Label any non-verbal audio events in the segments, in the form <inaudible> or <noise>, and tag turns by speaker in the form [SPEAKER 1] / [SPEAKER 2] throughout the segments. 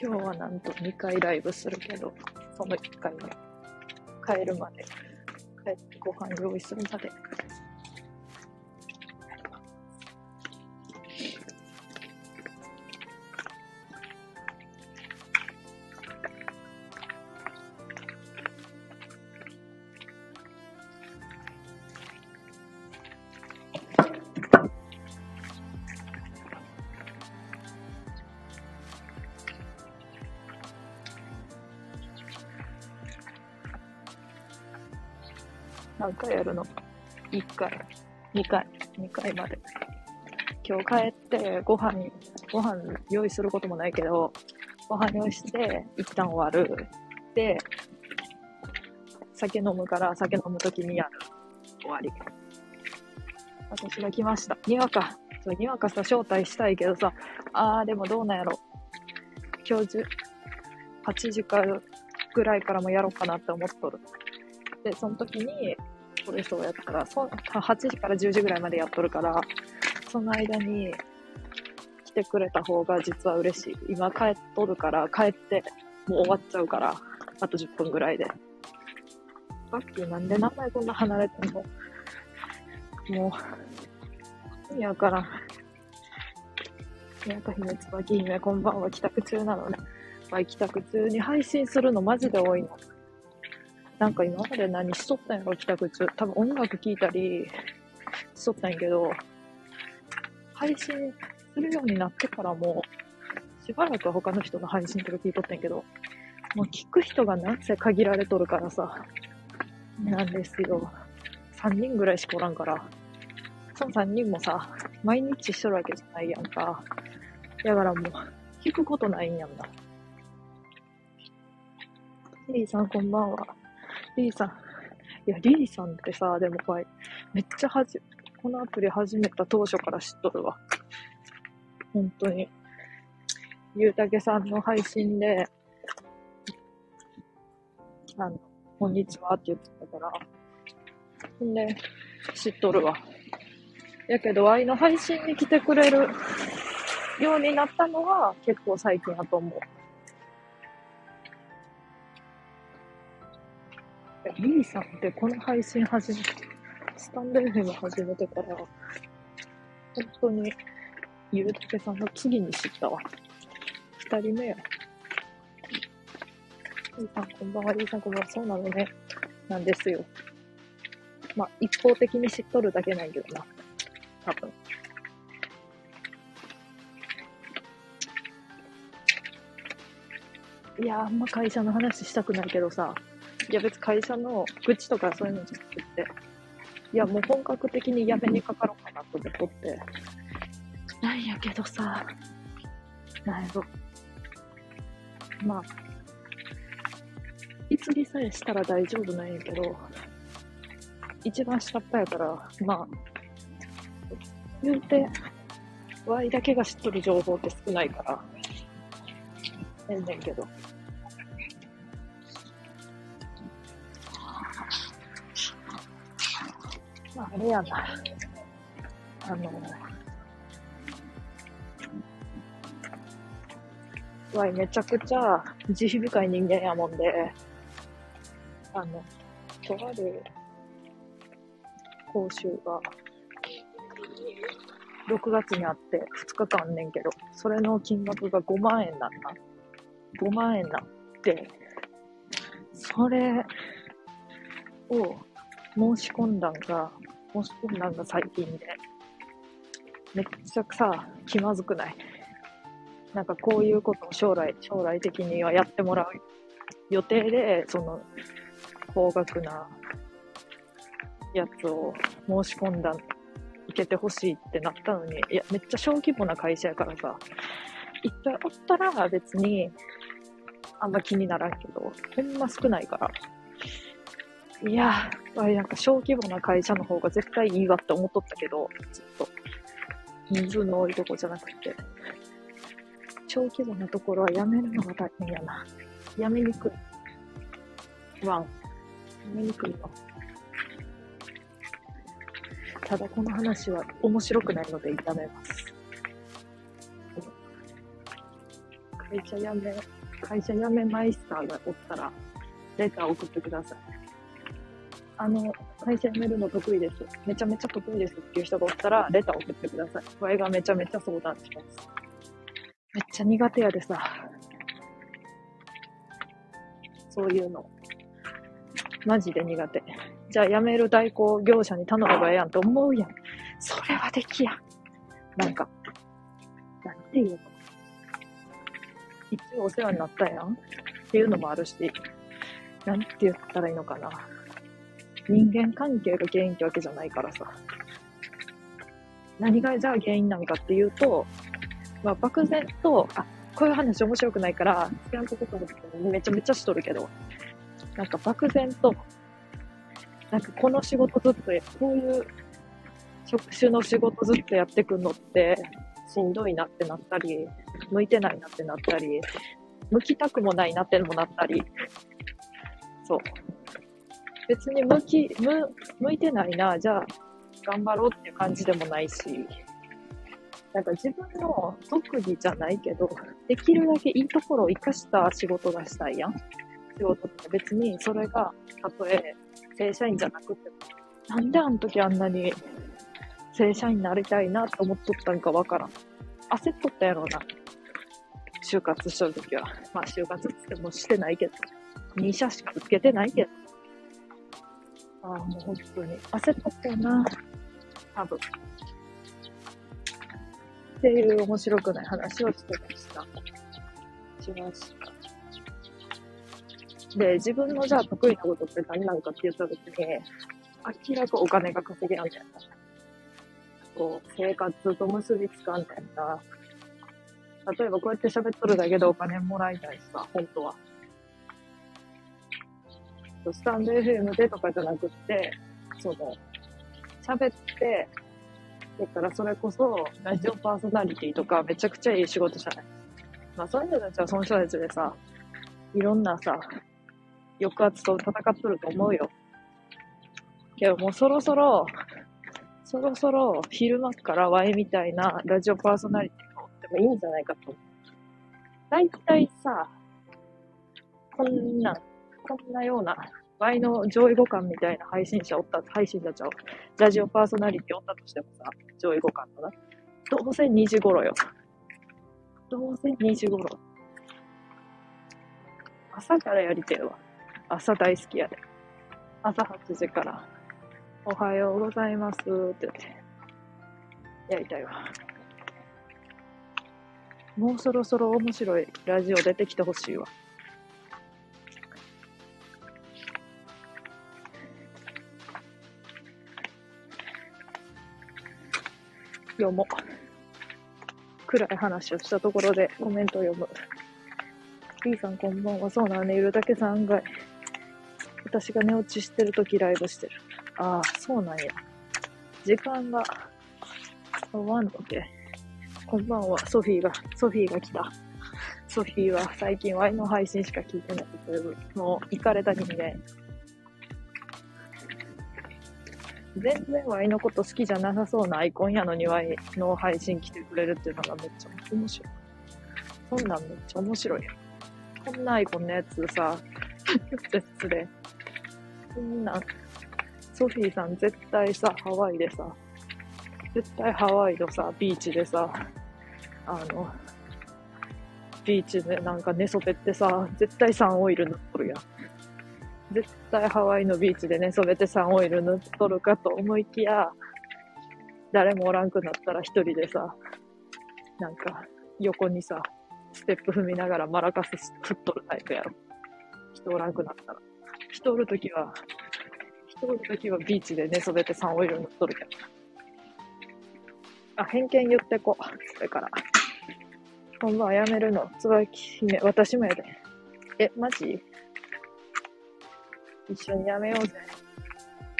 [SPEAKER 1] 今日はなんと2回ライブするけど、その1回目、帰るまで、帰ってご飯用意するまで。回やるの ?1 回、2回、2回まで。今日帰ってご飯、ご飯用意することもないけど、ご飯用意して一旦終わる。で、酒飲むから酒飲むときにやる。終わり。私が来ました。にわか。そう、にわかさ、招待したいけどさ、あー、でもどうなんやろ。今日8時からぐらいからもやろうかなって思っとる。で、その時に、これそうやったら、そ8時から10時ぐらいまでやっとるから、その間に来てくれた方が実は嬉しい。今帰っとるから、帰ってもう終わっちゃうから、あと10分ぐらいで。バッキーなんで名前こんな離れてんの？もう、意味わからん。宮田姫、椿姫、こんばんは。帰宅中なのね。まあ、帰宅中に配信するのマジで多いの。なんか今まで何しとったんやろ、帰宅中。多分音楽聴いたりしとったんやけど、配信するようになってからも、しばらくは他の人の配信とか聞いとったんやけど、もう聞く人がなんせ限られとるからさ、なんですよ。3人ぐらいしかおらんから、その3人もさ、毎日しとるわけじゃないやんか。だからもう、聞くことないんやんな。リーさんこんばんは。リーさん。いや、リーさんってさ、でもこれ、めっちゃはじ、このアプリ始めた当初から知っとるわ。本当に。ゆうたけさんの配信で、あの、こんにちはって言ってたから、ほんで、知っとるわ。やけど、愛の配信に来てくれるようになったのは結構最近やと思う。リーさんってこの配信始めて、スタンド FM 始めてから、本当に、ゆうたけさんの次に知ったわ。二人目や。リーさんこんばんは、リーさんこんばんは。そうなのね。なんですよ。まあ、一方的に知っとるだけなんやけどな。多分。いやあんま会社の話したくないけどさ、いや別に会社の愚痴とかそういうのじゃなくて、いやもう本格的に辞めにかかろうかなと思っとって。なんやけどさ、なんやろ。まあ、いつりさえしたら大丈夫なんやけど、一番下っ端やから、まあ、言うて、Y だけが知っとる情報って少ないから、えんねんけど。れやな。あの、わい、めちゃくちゃ慈悲深い人間やもんで、あの、とある講習が、6月にあって2日間ねんけど、それの金額が5万円だった。5万円なって、それを申し込んだんが、申し込んだんが最近で、めっちゃくさ、気まずくない？なんかこういうことを将来、将来的にはやってもらう予定で、その、高額なやつを申し込んだ、いけてほしいってなったのに、いや、めっちゃ小規模な会社やからさ、いっぱいおったら別に、あんま気にならんけど、ほんま少ないから。いやー、なんか小規模な会社の方が絶対いいわって思っとったけど、ずっと。人数の多いとこじゃなくて。小規模なところは辞めるのが大変やな。辞めにくい。ワン。辞めにくいわ。ただこの話は面白くないのでやめます。会社辞め、会社辞めマイスターがおったら、レター送ってください。あの、会社辞めるの得意です。めちゃめちゃ得意ですっていう人がおったら、レター送ってください。ワイがめちゃめちゃ相談します。めっちゃ苦手やでさ。そういうの。マジで苦手。じゃあ辞める代行業者に頼めばええやんと思うやん。それはできやん。なんか、なんていうの一応お世話になったやんっていうのもあるし、なんて言ったらいいのかな。人間関係が原因ってわけじゃないからさ。何がじゃあ原因なのかっていうと、まあ、漠然と、あ、こういう話面白くないから、スキャンとことめちゃめちゃしとるけど、なんか漠然と、なんかこの仕事ずっと、こういう職種の仕事ずっとやってくんのって、しんどいなってなったり、向いてないなってなったり、向きたくもないなってもなったり、そう。別に向き、向、向いてないな、じゃあ、頑張ろうっていう感じでもないし、なんか自分の特技じゃないけど、できるだけいいところを活かした仕事がしたいやん。仕事って別にそれが、たとえ正社員じゃなくても、なんであの時あんなに正社員になりたいなって思っとったんかわからん。焦っとったやろうな。就活しとるときは。まあ就活ってもしてないけど。2社しか受けてないけど。ああ、もう本当に焦っとったよな。多分。っていう面白くない話をしてました。しました。で、自分のじゃあ得意なことって何なのかって言ったときに、明らかお金が稼げやんみたいな。こう、生活と結びつかんねんな。例えばこうやって喋っとるだけでお金もらいたいしさ、本当は。スタンド FM でとかじゃなくって、その、喋って、だからそれこそ、ラジオパーソナリティとかめちゃくちゃいい仕事じゃない。まあそういう人たちはその人たちでさ、いろんなさ、抑圧と戦っとると思うよ。けどもうそろそろ、そろそろ昼間からワイみたいなラジオパーソナリティがおってもいいんじゃないかと。だいたいさ、こんな、こんなような、ワイの上位互換みたいな配信者おった、配信者ちゃう。ラジオパーソナリティおったとしてもさ、上位互換のな。どうせ2時頃よ。どうせ2時頃。朝からやりてえわ。朝大好きやで。朝8時から。おはようございますって言って、やりたいわ。もうそろそろ面白いラジオ出てきてほしいわ。読もう。暗い話をしたところでコメントを読む。P さんこんばんは。そうなのね。ゆるたけさんが、私が寝落ちしてるときライブしてる。ああ、そうなんや。時間が、終わんのけ。こんばんは、ソフィーが、ソフィーが来た。ソフィーは最近ワイの配信しか聞いてないという、もう、行かれた人間。全然ワイのこと好きじゃなさそうなアイコンやのにワイの配信来てくれるっていうのがめっちゃ面白い。そんなんめっちゃ面白いやこんなアイコンのやつさ、失礼。こんなん、ソフィーさん絶対さ、ハワイでさ、絶対ハワイのさ、ビーチでさ、あの、ビーチでなんか寝そべってさ、絶対サンオイル塗っとるやん。絶対ハワイのビーチで寝そべてサンオイル塗っとるかと思いきや、誰もおらんくなったら一人でさ、なんか横にさ、ステップ踏みながらマラカス振っとるタイプやろ。人おらんくなったら。人おるときは、人おるときはビーチで寝そべってサンオイル塗っとるけど。あ、偏見言ってこ。それから。こんばんは、やめるの。椿姫、私もやで。え、マジ？一緒にやめようぜ。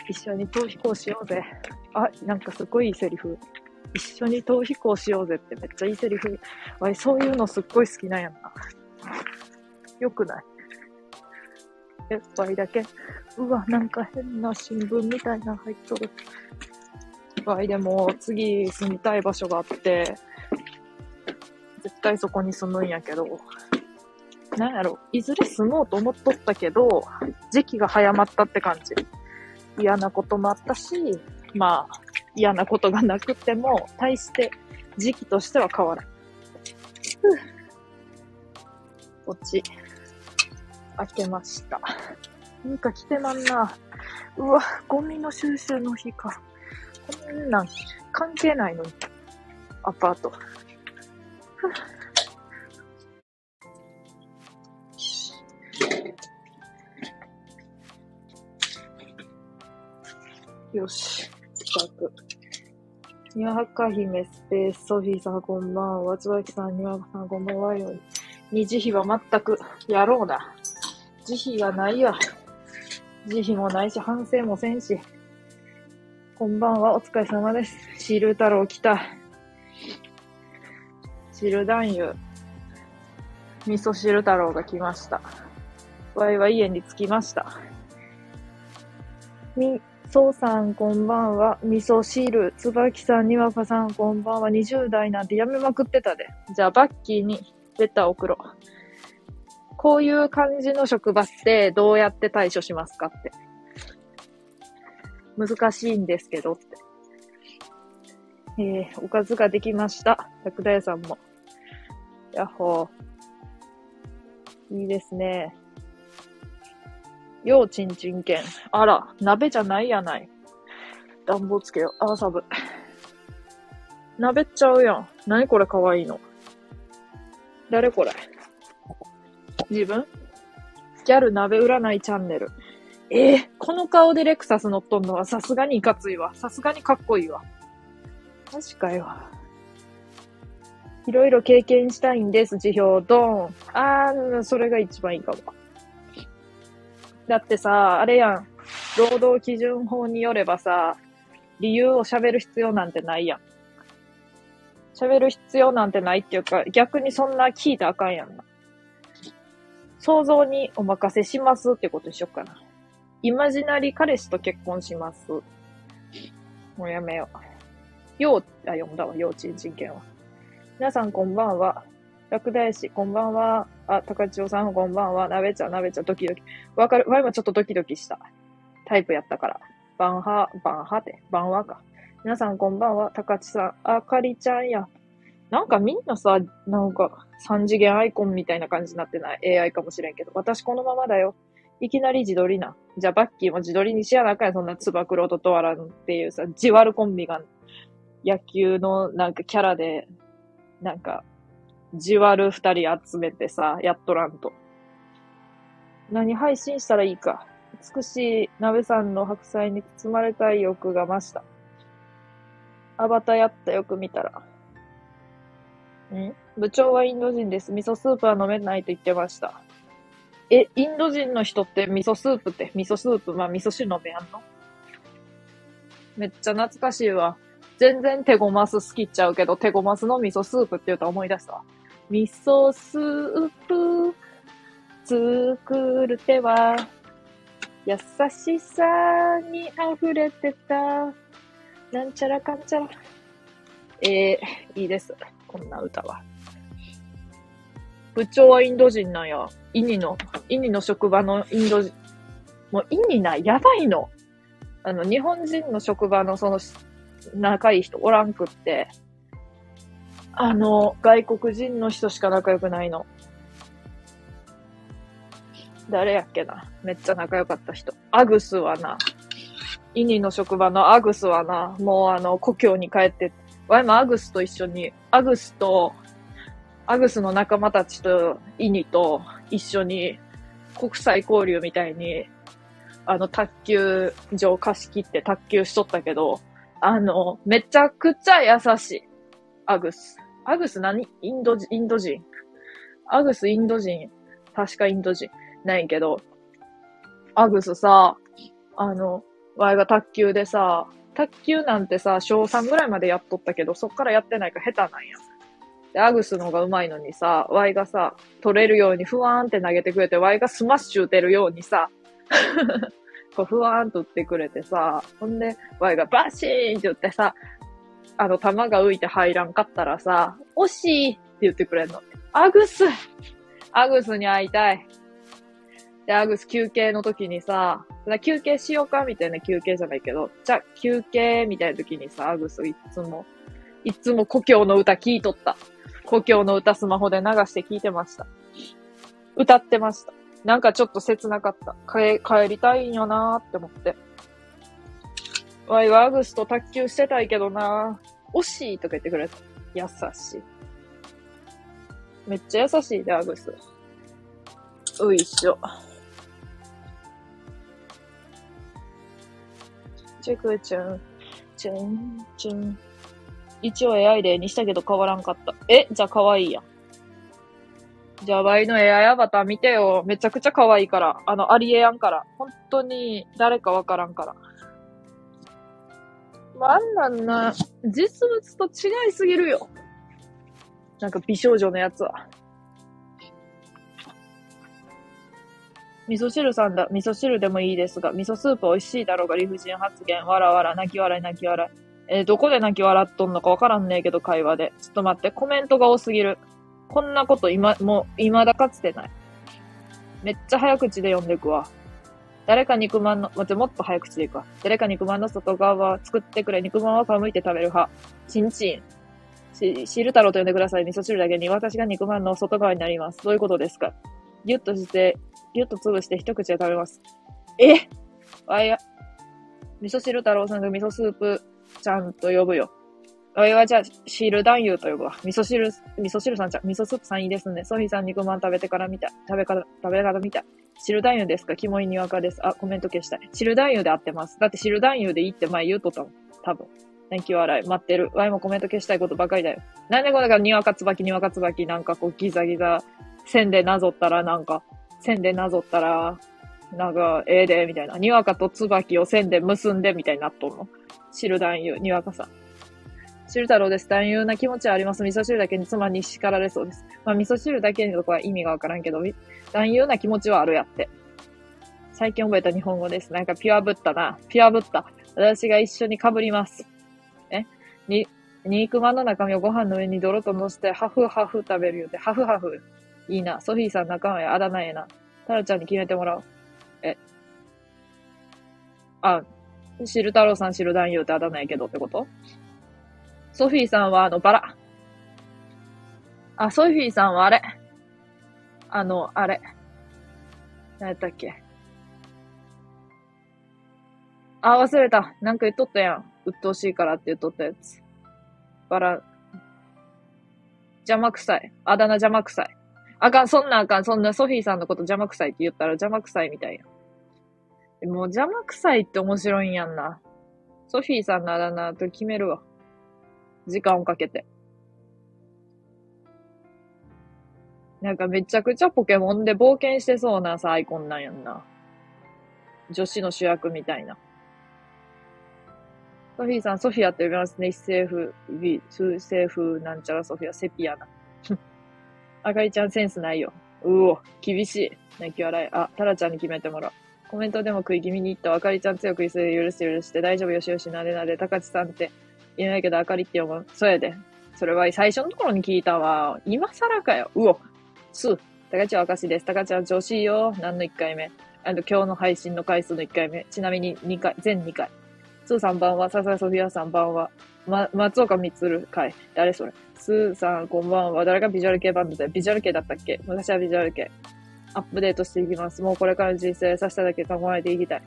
[SPEAKER 1] 一緒に逃避行しようぜ。あ、なんかすっごいいいセリフ。一緒に逃避行しようぜってめっちゃいいセリフ。わい、そういうのすっごい好きなんやな。よくない？え、わいだけ？うわ、なんか変な新聞みたいな入っとる。わいでも次住みたい場所があって、絶対そこに住むんやけど、なんやろ、いずれ住もうと思っとったけど、時期が早まったって感じ。嫌なこともあったし、まあ、嫌なことがなくても、対して時期としては変わらん。こっち、開けました。なんか来てまんな。うわ、ゴミの収集の日か。こんなん関係ないのに。アパート。よし、近く。にわはか姫スペース、ソフィーさんこんばんは。つばきさん、にわはさんこんばんはよ。に慈悲は全くやろうな。慈悲がないわ。慈悲もないし、反省もせんし。こんばんは、お疲れ様です。シール太郎来た。汁男優。味噌汁太郎が来ました。わいは家に着きました。み、そうさん、こんばんは。味噌汁。つばきさん、にわかさん、こんばんは。20代なんてやめまくってたで。じゃあ、バッキーにレター送ろう。こういう感じの職場ってどうやって対処しますかって。難しいんですけどって。えー、おかずができました。桜田屋さんも。やっほー。いいですね。ようちんちんけん。あら、鍋じゃないやない。暖房つけよう。あ、寒い。鍋っちゃうやん。なにこれかわいいの。誰これ？自分？ギャル鍋占いチャンネル。えー、この顔でレクサス乗っとんのはさすがにいかついわ。さすがにかっこいいわ。マジかよ。いろいろ経験したいんです、辞表、ドン。あー、それが一番いいかも。だってさ、あれやん。労働基準法によればさ、理由を喋る必要なんてないやん。喋る必要なんてないっていうか、逆にそんな聞いたらあかんやんな。想像にお任せしますってことにしよっかな。イマジナリ彼氏と結婚します。もうやめよう。よう、あ、読んだわ、幼稚園人権は。皆さんこんばんは。落第師、こんばんは。あ、高千代さんこんばんは。なべちゃん、なべちゃん、ドキドキ。わかる、わ、今ちょっとドキドキした。タイプやったから。バンハ、バンハって、バンワか。皆さんこんばんは。高千さん、あかりちゃんや。なんかみんなさ、なんか三次元アイコンみたいな感じになってない？AI かもしれんけど、私このままだよ。いきなり自撮りな。じゃあバッキーも自撮りにしやなかんや、そんなつば九郎とトワランっていうさ、じわるコンビが野球のなんかキャラで、なんか、じわる二人集めてさ、やっとらんと。何配信したらいいか。美しい鍋さんの白菜に包まれたい欲が増した。アバターやったよく見たら。ん？部長はインド人です。味噌スープは飲めないと言ってました。え、インド人の人って味噌スープって、味噌スープ、まあ味噌汁飲めやんの？めっちゃ懐かしいわ。全然手ごます好きっちゃうけど、手ごますの味噌スープって言うと思い出したわ。味噌スープ、作る手は、優しさに溢れてた。なんちゃらかんちゃら。えー、いいです。こんな歌は。部長はインド人なんや。イニの、イニの職場のインド人。もうイニな、やばいの。あの、日本人の職場のその、仲いい人おらんくって、あの、外国人の人しか仲良くないの。誰やっけな。めっちゃ仲良かった人。アグスはな、イニの職場のアグスはな、もうあの、故郷に帰って、ワイもアグスと一緒に、アグスと、アグスの仲間たちとイニと一緒に国際交流みたいに、あの、卓球場貸し切って卓球しとったけど、あの、めちゃくちゃ優しい。アグス。アグス何？インド人、インド人。アグスインド人。確かインド人。ないけど、アグスさ、あの、ワイが卓球でさ、卓球なんてさ、小3ぐらいまでやっとったけど、そっからやってないか下手なんや。で、アグスの方が上手いのにさ、ワイがさ、取れるようにふわーんって投げてくれて、ワイがスマッシュ打てるようにさ、<laughs> こうふわーんと打ってくれてさ、ほんで、ワイがバシーンって打ってさ、あの、球が浮いて入らんかったらさ、惜しいって言ってくれんの。アグスアグスに会いたい。で、アグス休憩の時にさ、休憩しようかみたいな休憩じゃないけど、じゃ休憩みたいな時にさ、アグスいつも、いつも故郷の歌聴いとった。故郷の歌スマホで流して聴いてました。歌ってました。なんかちょっと切なかった。帰、帰りたいんよなーって思って。わいはアグスと卓球してたいけどな惜しいとか言ってくれた。優しい。めっちゃ優しいで、アグス。ういしょ。チェクチュン、チュン、チュン。一応 AI でにしたけど変わらんかった。えじゃあ可愛いやん。じゃあ、ワイの AI アバター見てよ。めちゃくちゃ可愛いから。あの、ありえやんから。本当に誰かわからんから。あ、あんなんな、実物と違いすぎるよ。なんか美少女のやつは。味噌汁さんだ。味噌汁でもいいですが、味噌スープ美味しいだろうが理不尽発言。わらわら、泣き笑い泣き笑い。えー、どこで泣き笑っとんのかわからんねえけど、会話で。ちょっと待って、コメントが多すぎる。こんなこと今、もう、未だかつてない。めっちゃ早口で読んでくわ。誰か肉まんの、もっと早口でいくわ。誰か肉まんの外側は作ってくれ。肉まんは皮いて食べる派。ちんちん。し、汁太郎と呼んでください。味噌汁だけに私が肉まんの外側になります。どういうことですか？ギュッとして、ギュッと潰して一口で食べます。え？あいや。味噌汁太郎さんが味噌スープちゃんと呼ぶよ。おいはじゃあ、汁男優と呼ぶわ。味噌汁、味噌汁さんちゃん、味噌スープさんいいですね。ソフィーさん肉まん食べてから見た。食べ方、食べ方見た。汁男優ですか？キモいにわかです。あ、コメント消したい。汁男優で合ってます。だって汁男優でいいって前言うとったもん。多分。泣き笑い。待ってる。ワイもコメント消したいことばかりだよ。なんでこれがにわかつばきにわかつばきなんかこうギザギザ線でなぞったらなんか、線でなぞったら、なんか、ええで、みたいな。にわかとつばきを線で結んでみたいになっとんの。汁男優、にわかさん。汁太郎です。男優な気持ちはあります。味噌汁だけに妻に叱られそうです。まあ、味噌汁だけのとこは意味がわからんけど、男優な気持ちはあるやって。最近覚えた日本語です。なんかピュアブッダな。ピュアブッダ。私が一緒に被ります。え？に、肉まんの中身をご飯の上に泥と乗せて、ハフハフ食べるよって、ハフハフ。いいな。ソフィーさん仲間やあだ名えな。タラちゃんに決めてもらおう。え？あ、汁太郎さん汁男優ってあだ名やけどってこと？ソフィーさんはあのバラ。あ、ソフィーさんはあれ。あの、あれ。何やったっけ。あ、忘れた。なんか言っとったやん。鬱陶しいからって言っとったやつ。バラ。邪魔くさい。あだ名邪魔くさい。あかん、そんなあかん。そんなソフィーさんのこと邪魔くさいって言ったら邪魔くさいみたいや。もう邪魔くさいって面白いんやんな。ソフィーさんのあだ名と決めるわ。時間をかけて。なんかめちゃくちゃポケモンで冒険してそうなさ、アイコンなんやんな。女子の主役みたいな。ソフィーさん、ソフィアって呼びますね。一世風、数世風なんちゃらソフィア、セピアな。<laughs> あかりちゃんセンスないよ。うお、厳しい。泣き笑い。あ、タラちゃんに決めてもらう。コメントでも食い気味に言ったあかりちゃん強く言いすぎ許して許して大丈夫よしよしなでなで、たかちさんって言えないけど、あかりって読む。そうやで。それは最初のところに聞いたわ。今更かよ。うお。す。たかちゃん証です。たかちゃん調子よ。何の1回目。あの、今日の配信の回数の1回目。ちなみに2回、全2回。スーさんばんは。ささソフィアさんばんは。ま、松岡みつる回。誰それ。スーさんこんばんは。誰がビジュアル系バンドでビジュアル系だったっけ？昔はビジュアル系。アップデートしていきます。もうこれからの人生させただけ考えていきたい。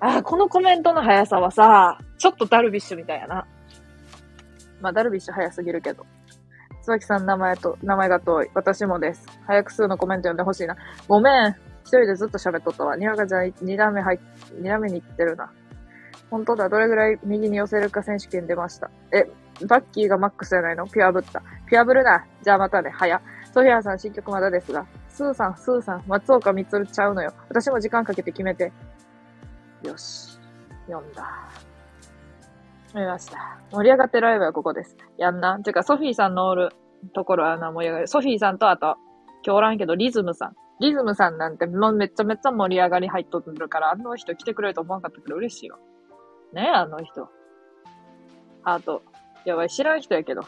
[SPEAKER 1] ああ、このコメントの速さはさ、ちょっとダルビッシュみたいやな。まあ、ダルビッシュ早すぎるけど。椿さん名前と、名前が遠い。私もです。早く数のコメント読んでほしいな。ごめん。一人でずっと喋っとったわ。にわかちゃ二段目入っ、二段目に行ってるな。本当だ。どれぐらい右に寄せるか選手権出ました。え、バッキーがマックスじゃないの？ピュアブッタ。ピュアブルな。じゃあまたね。早。ソフィアさん新曲まだですが。スーさん、スーさん、松岡みつるちゃうのよ。私も時間かけて決めて。よし。読んだ。見ました。盛り上がってるライブはここです。やんな。てか、ソフィーさんのおるところはな、盛り上がる。ソフィーさんとあと、今日おらんけど、リズムさん。リズムさんなんてもうめっちゃめっちゃ盛り上がり入っとるから、あの人来てくれると思わんかったけど嬉しいわ。ねえ、あの人。あと、やばい、知らん人やけど。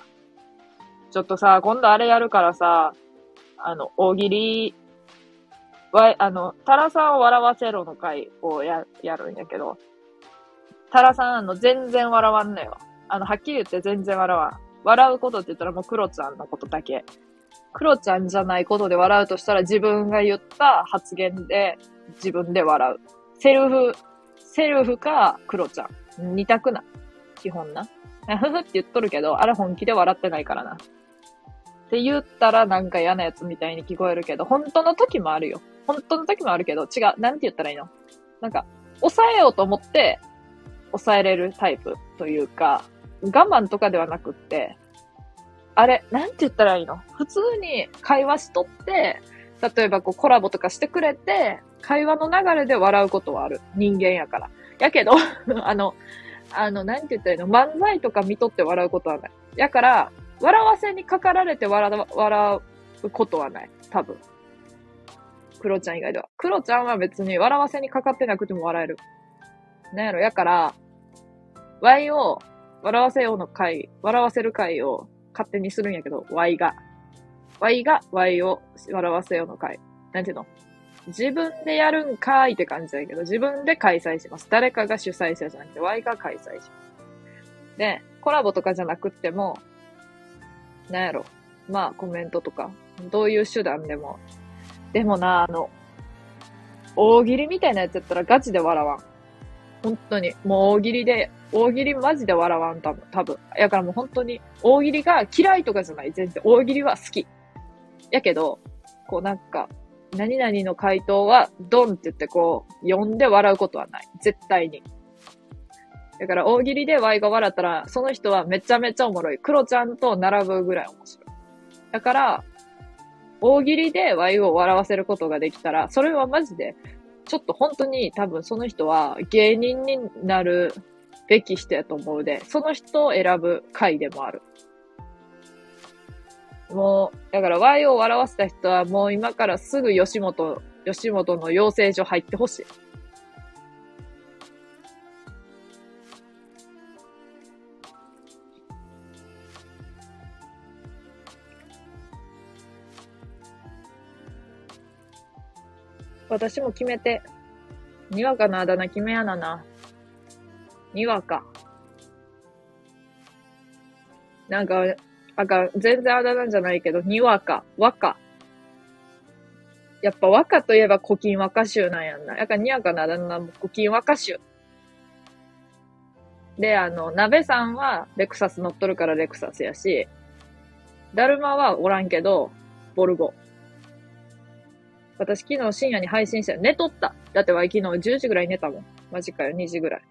[SPEAKER 1] ちょっとさ、今度あれやるからさ、あの、大喜利、わ、あの、タラさんを笑わせろの回をや、やるんやけど、タラさん、あの、全然笑わんのよ。あの、はっきり言って全然笑わん。笑うことって言ったらもうクロちゃんのことだけ。クロちゃんじゃないことで笑うとしたら自分が言った発言で自分で笑う。セルフ、セルフかクロちゃん。二択な。基本な。<laughs> ふふって言っとるけど、あれ本気で笑ってないからな。って言ったらなんか嫌なやつみたいに聞こえるけど、本当の時もあるよ。本当の時もあるけど、違う。なんて言ったらいいの？なんか、抑えようと思って、抑えれるタイプというか、我慢とかではなくって、あれ、なんて言ったらいいの？普通に会話しとって、例えばこうコラボとかしてくれて、会話の流れで笑うことはある。人間やから。やけど、<laughs> あの、あの、なんて言ったらいいの？漫才とか見とって笑うことはない。やから、笑わせにかかられて笑笑うことはない。多分。クロちゃん以外では。クロちゃんは別に笑わせにかかってなくても笑える。なんやろ、やから、Y を笑わせようの回、笑わせる回を勝手にするんやけど、Y が。Y が Y を笑わせようの回。なんていうの？自分でやるんかいって感じだけど、自分で開催します。誰かが主催者じゃなくて、Y が開催します。で、コラボとかじゃなくっても、なんやろ？まあ、コメントとか、どういう手段でも。でもな、あの、大喜利みたいなやつやったらガチで笑わん。本当に。もう大喜利で、大喜利マジで笑わん、多分。多分。やからもう本当に、大喜利が嫌いとかじゃない。全然。大喜利は好き。やけど、こうなんか、何々の回答は、ドンって言ってこう、読んで笑うことはない。絶対に。だから大喜利で Y が笑ったら、その人はめちゃめちゃおもろい。クロちゃんと並ぶぐらい面白い。だから、大喜利で Y を笑わせることができたら、それはマジで、ちょっと本当に多分その人は芸人になるべき人やと思うで、その人を選ぶ回でもある。もう、だから Y を笑わせた人はもう今からすぐ吉本、吉本の養成所入ってほしい。私も決めて。にわかのあだ名決めやなな。にわか。なんか、あか、全然あだ名じゃないけど、にわか、わか。やっぱ和歌といえば古今和歌集なんやんな。やからにわかなあだ名も古今和歌集。で、あの、鍋さんはレクサス乗っとるからレクサスやし、だるまはおらんけど、ボルゴ。私昨日深夜に配信したよ。寝とった。だってわい昨日10時ぐらい寝たもん。マジかよ、2時ぐらい。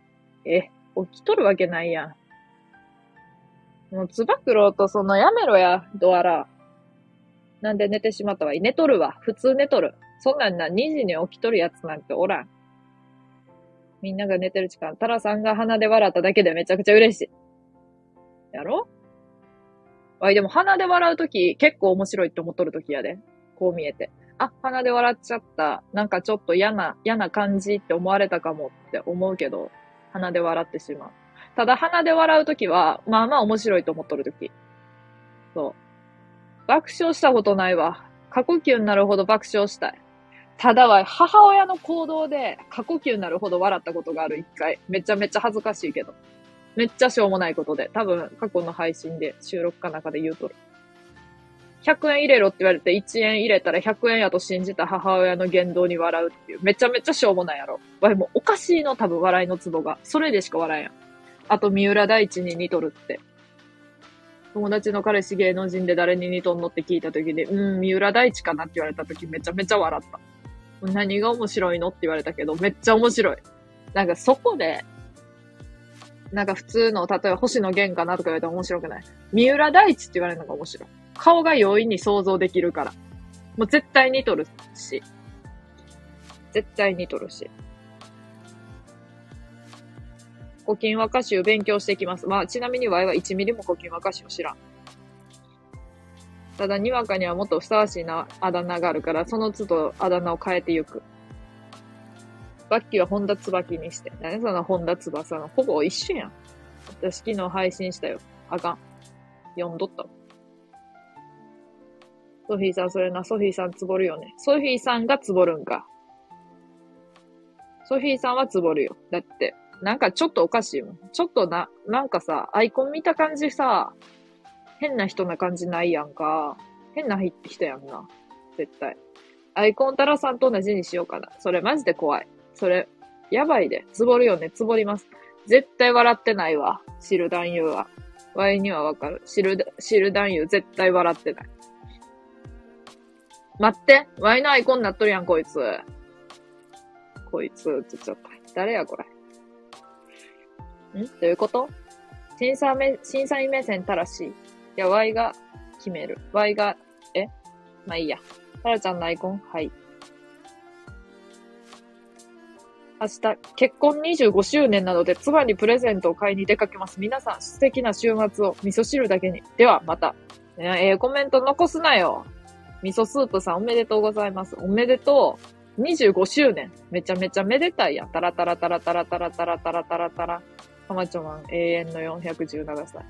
[SPEAKER 1] え、起きとるわけないやん。もう、つば九郎とそのやめろや、ドアラ。なんで寝てしまったわ。寝とるわ。普通寝とる。そんなんな、2時に起きとるやつなんておらん。みんなが寝てる時間、タラさんが鼻で笑っただけでめちゃくちゃ嬉しい。やろ？わい、でも鼻で笑うとき結構面白いって思っとるときやで。こう見えて。あ、鼻で笑っちゃった。なんかちょっと嫌な、嫌な感じって思われたかもって思うけど、鼻で笑ってしまう。ただ鼻で笑うときは、まあまあ面白いと思っとるとき。そう。爆笑したことないわ。過呼吸になるほど爆笑したい。ただは、母親の行動で過呼吸になるほど笑ったことがある、一回。めちゃめちゃ恥ずかしいけど。めっちゃしょうもないことで。多分、過去の配信で収録かなんかで言うとる。100円入れろって言われて1円入れたら100円やと信じた母親の言動に笑うっていう。めちゃめちゃしょうもないやろ。わいもうおかしいの多分笑いのツボが。それでしか笑えんやん。あと三浦大知に似とるって。友達の彼氏芸能人で誰に似とんのって聞いた時に、うん、三浦大知かなって言われた時めちゃめちゃ笑った。何が面白いのって言われたけど、めっちゃ面白い。なんかそこで、なんか普通の、例えば星野源かなとか言われたら面白くない？三浦大知って言われるのが面白い。顔が容易に想像できるから。もう絶対に撮るし。絶対に撮るし。古今和歌集勉強していきます。まあ、ちなみにワイは1ミリも古今和歌集を知らん。ただ、にわかにはもっとふさわしいなあだ名があるから、その都度あだ名を変えていく。バッキーは本田椿にして。何その本田翼の。ほぼ一緒やん。私昨日配信したよ。あかん。読んどったソフィーさん、それな、ソフィーさんつぼるよね。ソフィーさんがつぼるんか。ソフィーさんはつぼるよ。だって、なんかちょっとおかしいもん。ちょっとな、なんかさ、アイコン見た感じさ、変な人な感じないやんか。変な人やんな。絶対。アイコンタラさんと同じにしようかな。それマジで怖い。それ、やばいで。つぼるよね。つぼります。絶対笑ってないわ。知る男優は。ワイにはわかる。知る、知る男優絶対笑ってない。待って。ワイのアイコンになっとるやん、こいつ。こいつ、ちゃった。誰や、これ。ん？どういうこと？審査目、審査員目線たらしい。いや、Y が決める。Y が、え？まあいいや。タラちゃんのアイコン？はい。明日、結婚25周年なので、妻にプレゼントを買いに出かけます。皆さん、素敵な週末を味噌汁だけに。では、また。ええー、コメント残すなよ。味噌スープさん、おめでとうございます。おめでとう。25周年。めちゃめちゃめでたいやん。タラタラタラタラタラタラタラタラタラ。かまちょマン、永遠の417歳。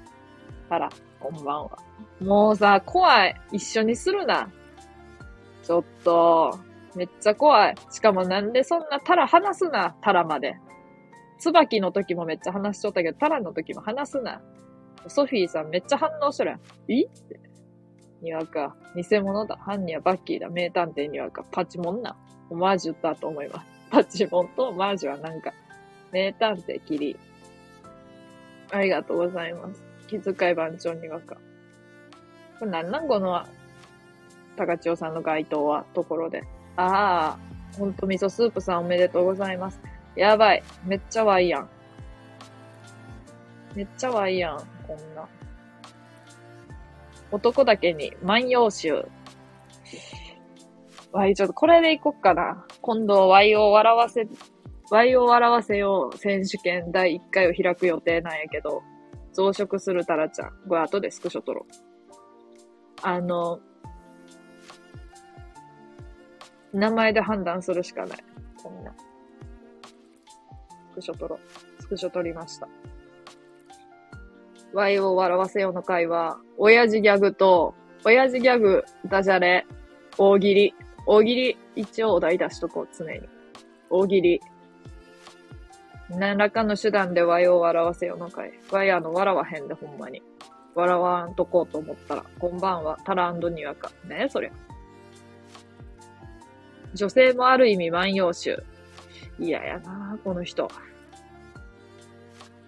[SPEAKER 1] タラ、こんばんは。もうさ、怖い。一緒にするな。ちょっと。めっちゃ怖い。しかもなんでそんなタラ話すな、タラまで。椿の時もめっちゃ話しとったけど、タラの時も話すな。ソフィーさんめっちゃ反応しとるやん。え？って。にわか。偽物だ。犯人はバッキーだ。名探偵にわか。パチモンな。オマージュだと思います。パチモンとオマージュはなんか、名探偵キリ。ありがとうございます。気遣い番長にわか。これなんなんこの、高千代さんの該当は、ところで。ああ、ほんと味噌スープさんおめでとうございます。やばい。めっちゃワイやん。めっちゃワイやん、こんな。男だけに万葉集。ワイ、ちょっとこれでいこっかな。今度、ワイを笑わせ、ワイを笑わせよう選手権第1回を開く予定なんやけど、増殖するタラちゃん。これ後でスクショ撮ろう。あの、名前で判断するしかない。こんな。スクショ撮ろう。スクショ撮りました。Y を笑わせようの回は、親父ギャグと、親父ギャグ、ダジャレ、大喜利。大喜利、一応お題出しとこう、常に。大喜利。何らかの手段で Y を笑わせようの回。Y あの、笑わへんで、ほんまに。笑わんとこうと思ったら、こんばんは、タランドにわか。ねそりゃ。女性もある意味万葉集。嫌やなこの人。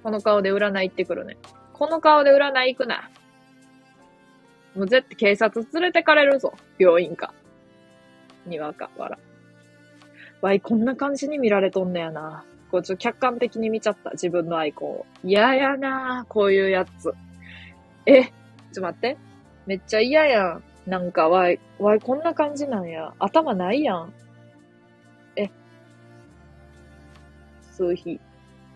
[SPEAKER 1] この顔で占い行ってくるね。この顔で占い行くな。もう絶対警察連れてかれるぞ。病院か。にわか、わら。わい、こんな感じに見られとんねやな。こうちょ客観的に見ちゃった。自分のアイコンを。嫌やなこういうやつ。え、ちょっと待って。めっちゃ嫌やん。なんか、わい、わい、こんな感じなんや。頭ないやん。え。数日。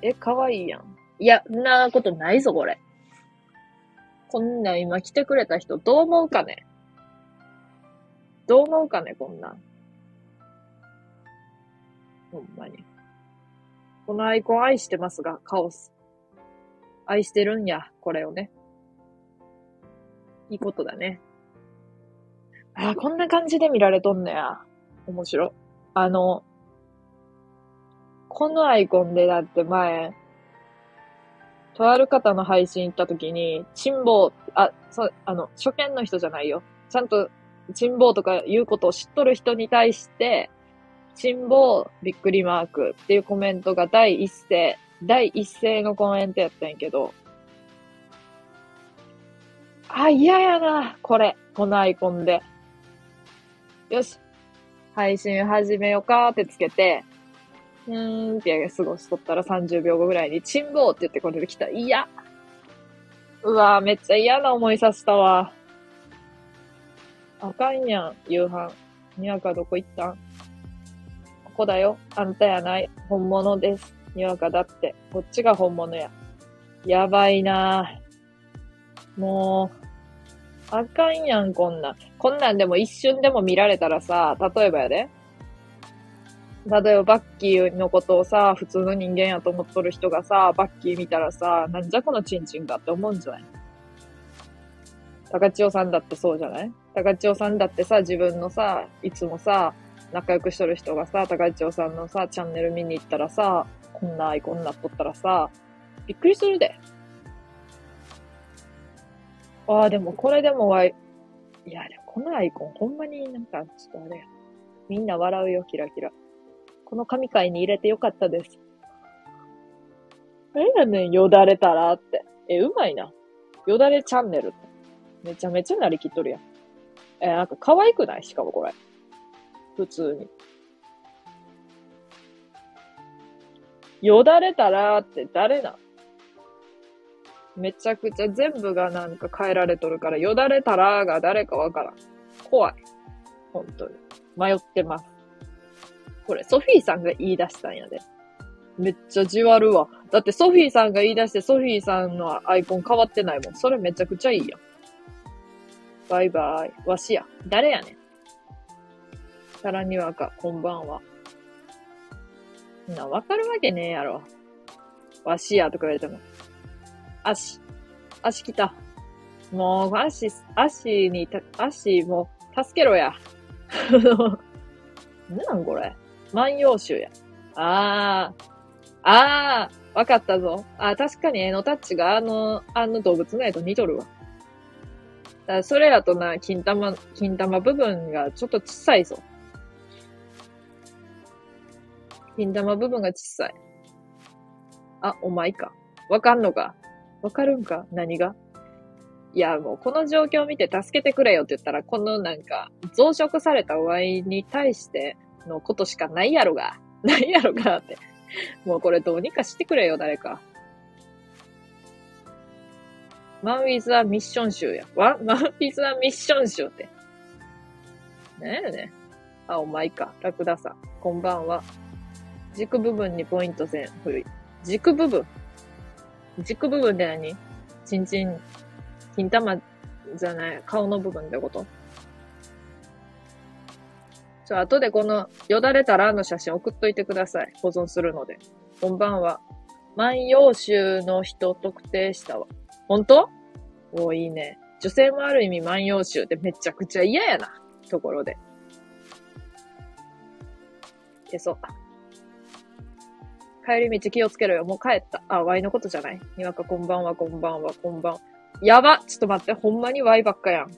[SPEAKER 1] え、かわいいやん。いや、んなことないぞ、これ。こんな今来てくれた人、どう思うかね？どう思うかね、こんな。ほんまに。このアイコン愛してますが、カオス。愛してるんや、これをね。いいことだね。あ、こんな感じで見られとんのや。面白。あの、このアイコンでだって前、とある方の配信行った時に、珍宝、あ、そ、あの、初見の人じゃないよ。ちゃんと、珍宝とかいうことを知っとる人に対して、珍宝びっくりマークっていうコメントが第一声、第一声のコメントやったんやけど、あ、嫌やな、これ、このアイコンで。よし。配信始めようかってつけて、うーんって過ごしとったら30秒後ぐらいに、チンボーって言ってこれで来た。いや。うわめっちゃ嫌な思いさせたわ。あかんやん、夕飯。にわかどこ行ったん？ここだよ。あんたやない。本物です。にわかだって。こっちが本物や。やばいなもう、あかんやん、こんなん。こんなんでも一瞬でも見られたらさ、例えばやで。例えばバッキーのことをさ、普通の人間やと思っとる人がさ、バッキー見たらさ、なんじゃこのチンチンかって思うんじゃない？高千代さんだってそうじゃない？高千代さんだってさ、自分のさ、いつもさ、仲良くしとる人がさ、高千代さんのさ、チャンネル見に行ったらさ、こんなアイコンになっとったらさ、びっくりするで。ああ、でもこれでもわい、いや、でもこのアイコンほんまになんか、ちょっとあれや。みんな笑うよ、キラキラ。この神回に入れてよかったです。えやねん、よだれたらって。え、うまいな。よだれチャンネルって。めちゃめちゃなりきっとるやん。えなんか可愛くない？しかもこれ。普通に。よだれたらって誰なめちゃくちゃ全部がなんか変えられとるから、よだれたらが誰かわからん。怖い。本当に。迷ってます。これ、ソフィーさんが言い出したんやで。めっちゃじわるわ。だってソフィーさんが言い出してソフィーさんのアイコン変わってないもん。それめちゃくちゃいいやん。バイバイ。わしや。誰やねん。さらにわか、こんばんは。な、わかるわけねえやろ。わしやとか言われても。足。足来た。もう、足、足にた、足、もう、助けろや。<laughs> なんこれ。万葉集や。あー。あー。わかったぞ。ああ、確かに絵のタッチがあの、あの動物の絵と似とるわ。だそれやとな、金玉、金玉部分がちょっと小さいぞ。金玉部分が小さい。あ、お前か。わかんのかわかるんか？何が？いや、もうこの状況を見て助けてくれよって言ったら、このなんか、増殖されたワインに対してのことしかないやろが。<laughs> ないやろがって。もうこれどうにかしてくれよ、誰か。マンウィズはミッション集や。わマンウィズはミッション集って。ねえね。あ、お前か。ラクダさん。こんばんは。軸部分にポイント線古い。軸部分軸部分って何？ちんちん、金玉じゃない、顔の部分ってこと？ちょ、後でこの、よだれたらの写真送っといてください。保存するので。こんばんは。万葉集の人特定したわ。本当？おいいね。女性もある意味万葉集ってめちゃくちゃ嫌やな。ところで。消そう。帰り道気をつけろよ。もう帰った。あ、ワイのことじゃない？にわかこんばんは、こんばんは、こんばん。やばちょっと待って。ほんまにワイばっかやん。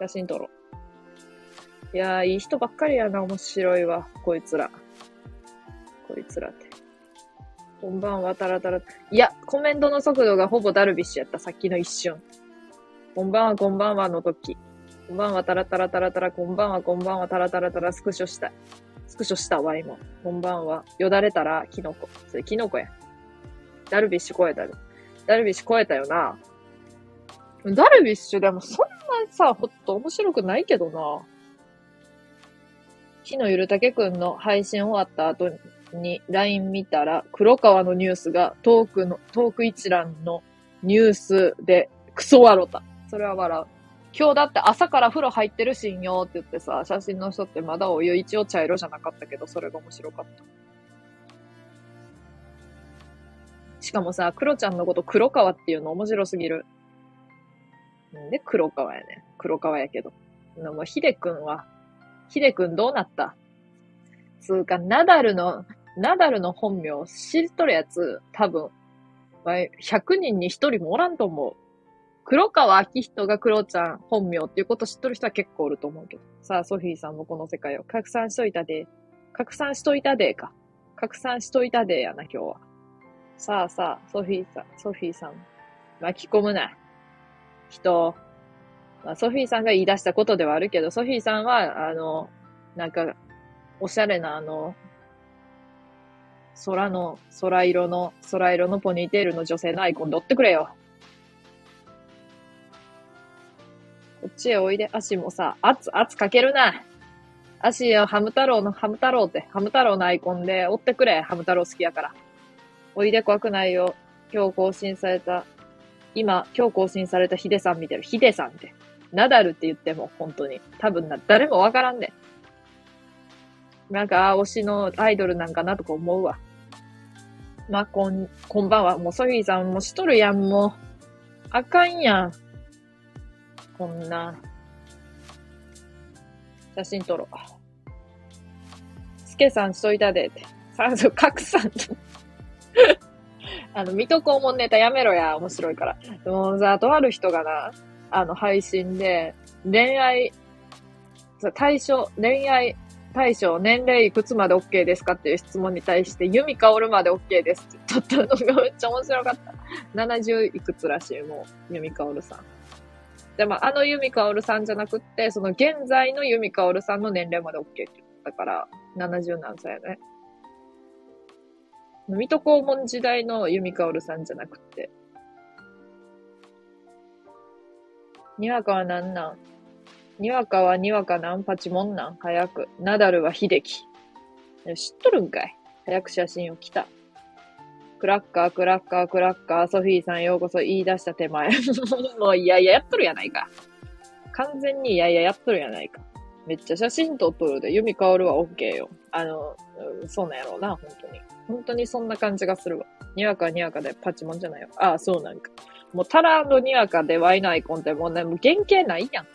[SPEAKER 1] 写真撮ろう。いやー、いい人ばっかりやな。面白いわ。こいつら。こいつらって。こんばんは、タラタラ。いや、コメントの速度がほぼダルビッシュやった。さっきの一瞬。こんばんは、こんばんはの時。こんばんは、タラタラタラタラ。こんばんは、こんばんは、タラタラタラ。スクショしたい。スクショしたわ、今。こんばんは。よだれたら、キノコ。それ、キノコや。ダルビッシュ超えたよ。ダルビッシュ超えたよな。ダルビッシュでもそんなさ、ほっと面白くないけどな。日野ゆるたけくんの配信終わった後に LINE 見たら、黒川のニュースがトークの、トーク一覧のニュースでクソ笑った。それは笑う。今日だって朝から風呂入ってるしんよって言ってさ、写真の人ってまだお湯一応茶色じゃなかったけど、それが面白かった。しかもさ、黒ちゃんのこと黒川っていうの面白すぎる。んで黒川やね。黒川やけど。もう、ひでくんは、ひでくんどうなった？つうか、ナダルの、ナダルの本名知っとるやつ、多分、100人に1人もおらんと思う。黒川明人が黒ちゃん本名っていうこと知っとる人は結構おると思うけど。さあ、ソフィーさんもこの世界を拡散しといたで。拡散しといたでか。拡散しといたでやな、今日は。さあさあ、ソフィーさん、ソフィーさん、巻き込むな。人を。まあ、ソフィーさんが言い出したことではあるけど、ソフィーさんは、あの、なんか、おしゃれなあの、空の、空色の、空色のポニーテールの女性のアイコンでってくれよ。こっちへおいで。足もさ、圧、圧かけるな。足をハム太郎の、ハム太郎って、ハム太郎のアイコンで追ってくれ。ハム太郎好きやから。おいで怖くないよ。今日更新された、今、今日更新されたヒデさん見てる。ヒデさんって。ナダルって言っても、本当に。多分な、誰もわからんね。なんか、推しのアイドルなんかなとか思うわ。まあ、こん、こんばんは。もうソフィーさんもしとるやん、もう。あかんやん。こんな。写真撮ろう。スケさんしといたでって。さあ、そう、格さん。<laughs> あの、水戸黄門ネタやめろや、面白いから。でもさ、とある人がな、あの、配信で、恋愛、対象、恋愛対象、年齢いくつまで OK ですかっていう質問に対して、ユミカオルまで OK ですって言ったのが <laughs> めっちゃ面白かった。70いくつらしい、もう、ユミカオルさん。でも、あのユミカオルさんじゃなくって、その現在のユミカオルさんの年齢まで OK って言ったから、70何歳やね。水戸黄門時代の由美かおるさんじゃなくて。にわかはなんなん？にわかはにわかなんパチモンなん？早く。ナダルは秀樹。知っとるんかい？早く写真を来た。クラッカー、クラッカー、クラッカー、ソフィーさんようこそ言い出した手前。<laughs> もういやいややっとるやないか。完全にいやいややっとるやないか。めっちゃ写真撮っとるで、ユミカオルは OK よ。あの、そうなんやろうな、本当に。本当にそんな感じがするわ。にわかにわかでパチモンじゃないよ。ああ、そうなんか。もうタラにわかでワイのアイコンってもうね、もう原型ないやん。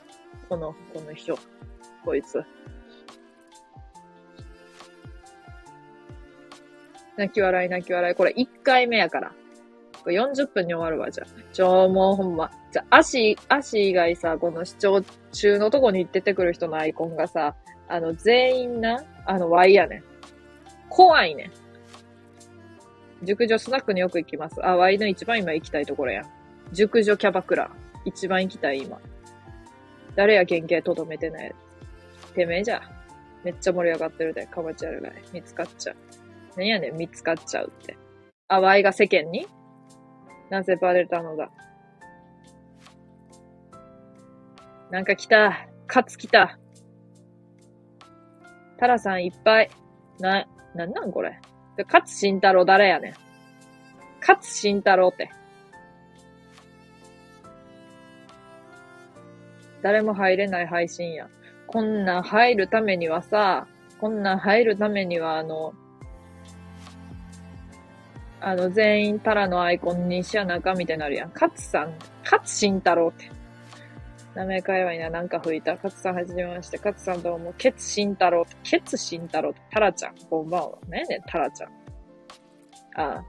[SPEAKER 1] この、この人。こいつ。泣き笑い泣き笑い。これ1回目やから。これ40分に終わるわ、じゃあ。ちょ、もうほんま。じゃあ、足、足以外さ、この視聴中のとこに出てくる人のアイコンがさ、あの、全員な、あの、Y やねん。怖いねん。熟女スナックによく行きます。あ、ワイの一番今行きたいところや。熟女キャバクラ。一番行きたい今。誰や原型とどめてない。てめえじゃ。めっちゃ盛り上がってるで、かばちゃるがい。見つかっちゃう。何やねん、見つかっちゃうって。あ、ワイが世間に？なぜバレたのだ？なんか来た。カツ来た。タラさんいっぱい。な、なんなんこれ？で、勝慎太郎誰やねん。勝慎太郎って。誰も入れない配信や。こんな入るためにはさ、こんな入るためにはあの、あの、全員タラのアイコンにしやなかみたいになるやん。勝さん、勝慎太郎って。名前変えはいな、なんか吹いた。勝さんはじめまして。勝さんどうも、ケツ慎太郎。ケツ慎太郎。タラちゃん。こんばんは。ねえねタラちゃん。ああ。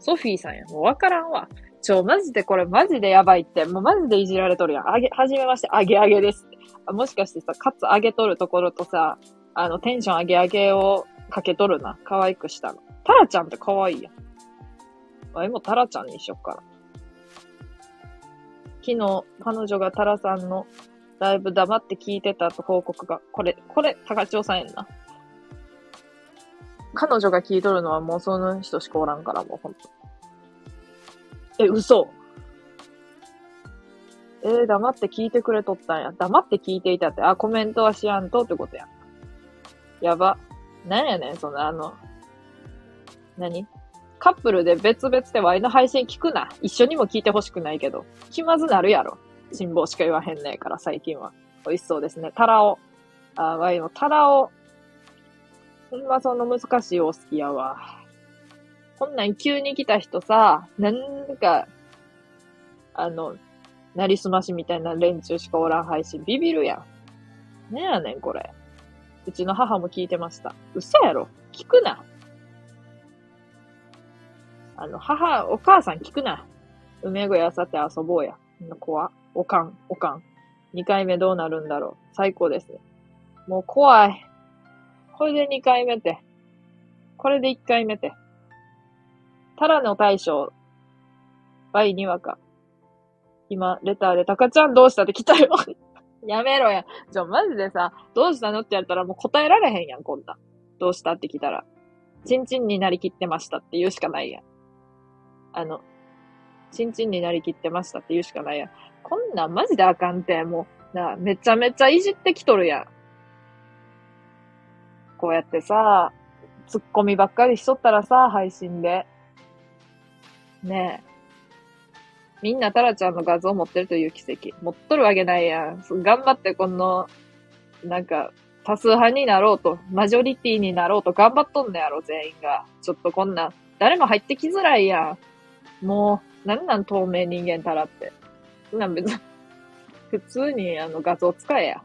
[SPEAKER 1] ソフィーさんや。もうわからんわ。ちょ、マジでこれマジでやばいって。もうマジでいじられとるやん。あげ、はじめまして、あげあげですあ。もしかしてさ、カツあげとるところとさ、あの、テンション上げ上げをかけとるな。可愛くしたの。タラちゃんって可愛いやん。あ、今タラちゃんにしよっかな。昨日、彼女がタラさんのライブ黙って聞いてたと報告が、これ、これ、高千代さんやんな。彼女が聞いとるのはもうその人しかおらんから、もうほんと。え、嘘。えー、黙って聞いてくれとったんや。黙って聞いていたって。あ、コメントはしやんとってことや。やば。なんやねん、そのあの、何？カップルで別々でワイの配信聞くな。一緒にも聞いてほしくないけど。気まずなるやろ。辛抱しか言わへんねえから、最近は。美味しそうですね。タラオ。あ、ワイのタラオ。ほんまその難しいお好きやわ。こんなん急に来た人さ、なんか、あの、なりすましみたいな連中しかおらん配信。ビビるやん。ねやねん、これ。うちの母も聞いてました。嘘やろ？聞くな。あの、母、お母さん聞くな。梅小屋さて遊ぼうや。怖おかん、おかん。二回目どうなるんだろう。最高ですね。もう怖い。これで二回目て。これで一回目て。タラの大将。バイにわか。今、レターで、タカちゃんどうしたって来たよ。<laughs> やめろや。じゃ、マジでさ、どうしたのってやったらもう答えられへんやん、こんな。どうしたって来たら。チンチンになりきってましたって言うしかないやん。あの、ちんちんになりきってましたって言うしかないやん。こんなんマジであかんて、もう、な、めちゃめちゃいじってきとるやん。こうやってさ、ツッコミばっかりしとったらさ、配信で。ねえ。みんなタラちゃんの画像持ってるという奇跡。持っとるわけないやん。頑張ってこの、なんか、多数派になろうと、マジョリティになろうと頑張っとんのやろ、全員が。ちょっとこんな、誰も入ってきづらいやん。もう、なんなん透明人間たらって。なん別に、<laughs> 普通にあの画像使えや。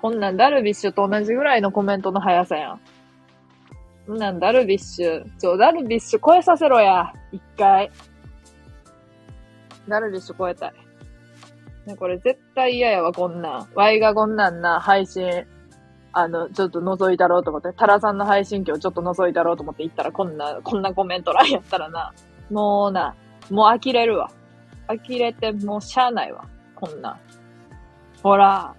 [SPEAKER 1] こんなんダルビッシュと同じぐらいのコメントの速さやん。こんなんダルビッシュ、ちょ、ダルビッシュ超えさせろや。一回。ダルビッシュ超えたい。ね、これ絶対嫌やわ、こんなん。ワイがこんなんな、配信、あの、ちょっと覗いたろうと思って、タラさんの配信今日ちょっと覗いたろうと思って行ったら、こんな、こんなコメント欄やったらな、もうな、もう呆れるわ。呆れて、もうしゃあないわ。こんな。ほら、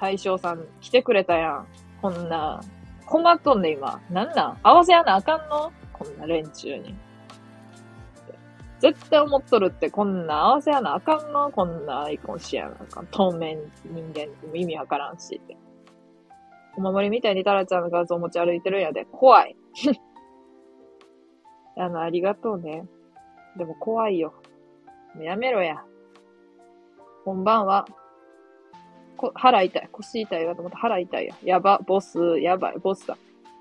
[SPEAKER 1] 大将さん来てくれたやん。こんな。困っとんね、今。なんなん？合わせやなあかんの？こんな連中に。絶対思っとるって、こんな合わせやなあかんの？こんなアイコンしやなあかん。透明人間意味わからんしって。お守りみたいにタラちゃんの画像持ち歩いてるんやで。怖い。<laughs> あの、ありがとうね。でも怖いよ。もうやめろや。こんばんは。こ腹痛い。腰痛いわと思った。腹痛いや。やば。ボス。やばい。ボスだ。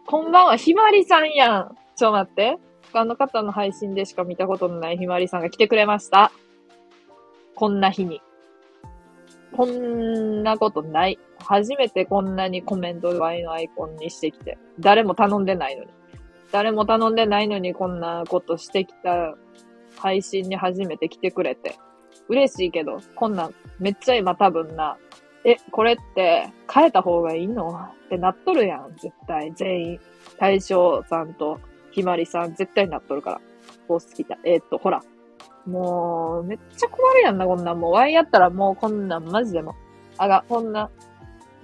[SPEAKER 1] こんばんは。ひまりさんやん。ちょ、待って。他の方の配信でしか見たことのないひまりさんが来てくれました。こんな日に。こんなことない。初めてこんなにコメントワイのアイコンにしてきて。誰も頼んでないのに。誰も頼んでないのにこんなことしてきた配信に初めて来てくれて。嬉しいけど、こんなんめっちゃ今多分な、え、これって変えた方がいいの？ってなっとるやん、絶対。全員。大将さんとひまりさん絶対なっとるから。ボス来た。えー、っと、ほら。もう、めっちゃ困るやんな、こんなん。もう、ワインやったらもうこんなんマジでも。あが、こんな、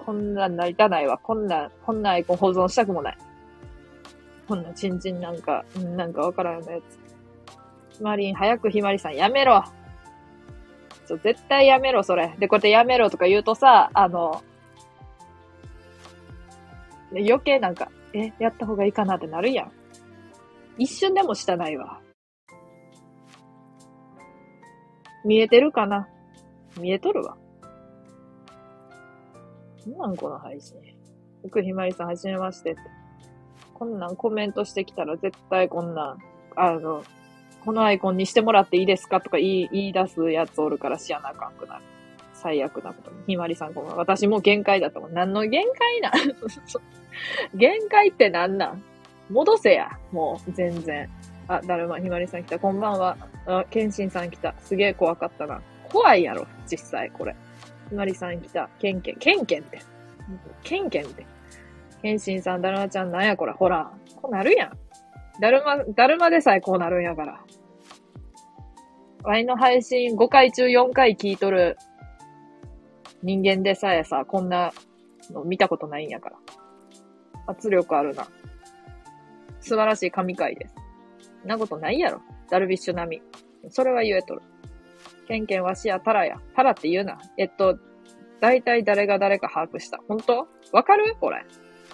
[SPEAKER 1] こんなんなりたないわ。こんな、こんなアイコン保存したくもない。こんなチンチンなんか、なんかわからんようなやつ。ひまりん、早くひまりさんやめろちょ、絶対やめろ、それ。で、こうやってやめろとか言うとさ、あの、余計なんか、え、やった方がいいかなってなるやん。一瞬でもしたないわ。見えてるかな？見えとるわ。なんこの配信。福ひまりさん、はじめましてって。こんなんコメントしてきたら絶対こんなん、あの、このアイコンにしてもらっていいですかとか言い言い出すやつおるからしやなあかんくなる。最悪なことに。ひまりさんごめん。私も限界だと思う。何の限界な <laughs> 限界って何なん？戻せや。もう、全然。あ、だるま、ひまりさん来た。こんばんは。あ、けんしんさん来た。すげえ怖かったな。怖いやろ、実際、これ。ひまりさん来た。けんけん。けんけんって。けんけんって。けんしんさん、だるまちゃんなんやこれ。ほら。こうなるやん。だるま、だるまでさえこうなるんやから。ワイの配信5回中4回聞いとる人間でさえさ、こんなの見たことないんやから。圧力あるな。素晴らしい神回です。なことないやろ。ダルビッシュ並み。それは言えとる。ケンケンわしやタラや。タラって言うな。えっと、大体誰が誰か把握した。本当？わかる？これ。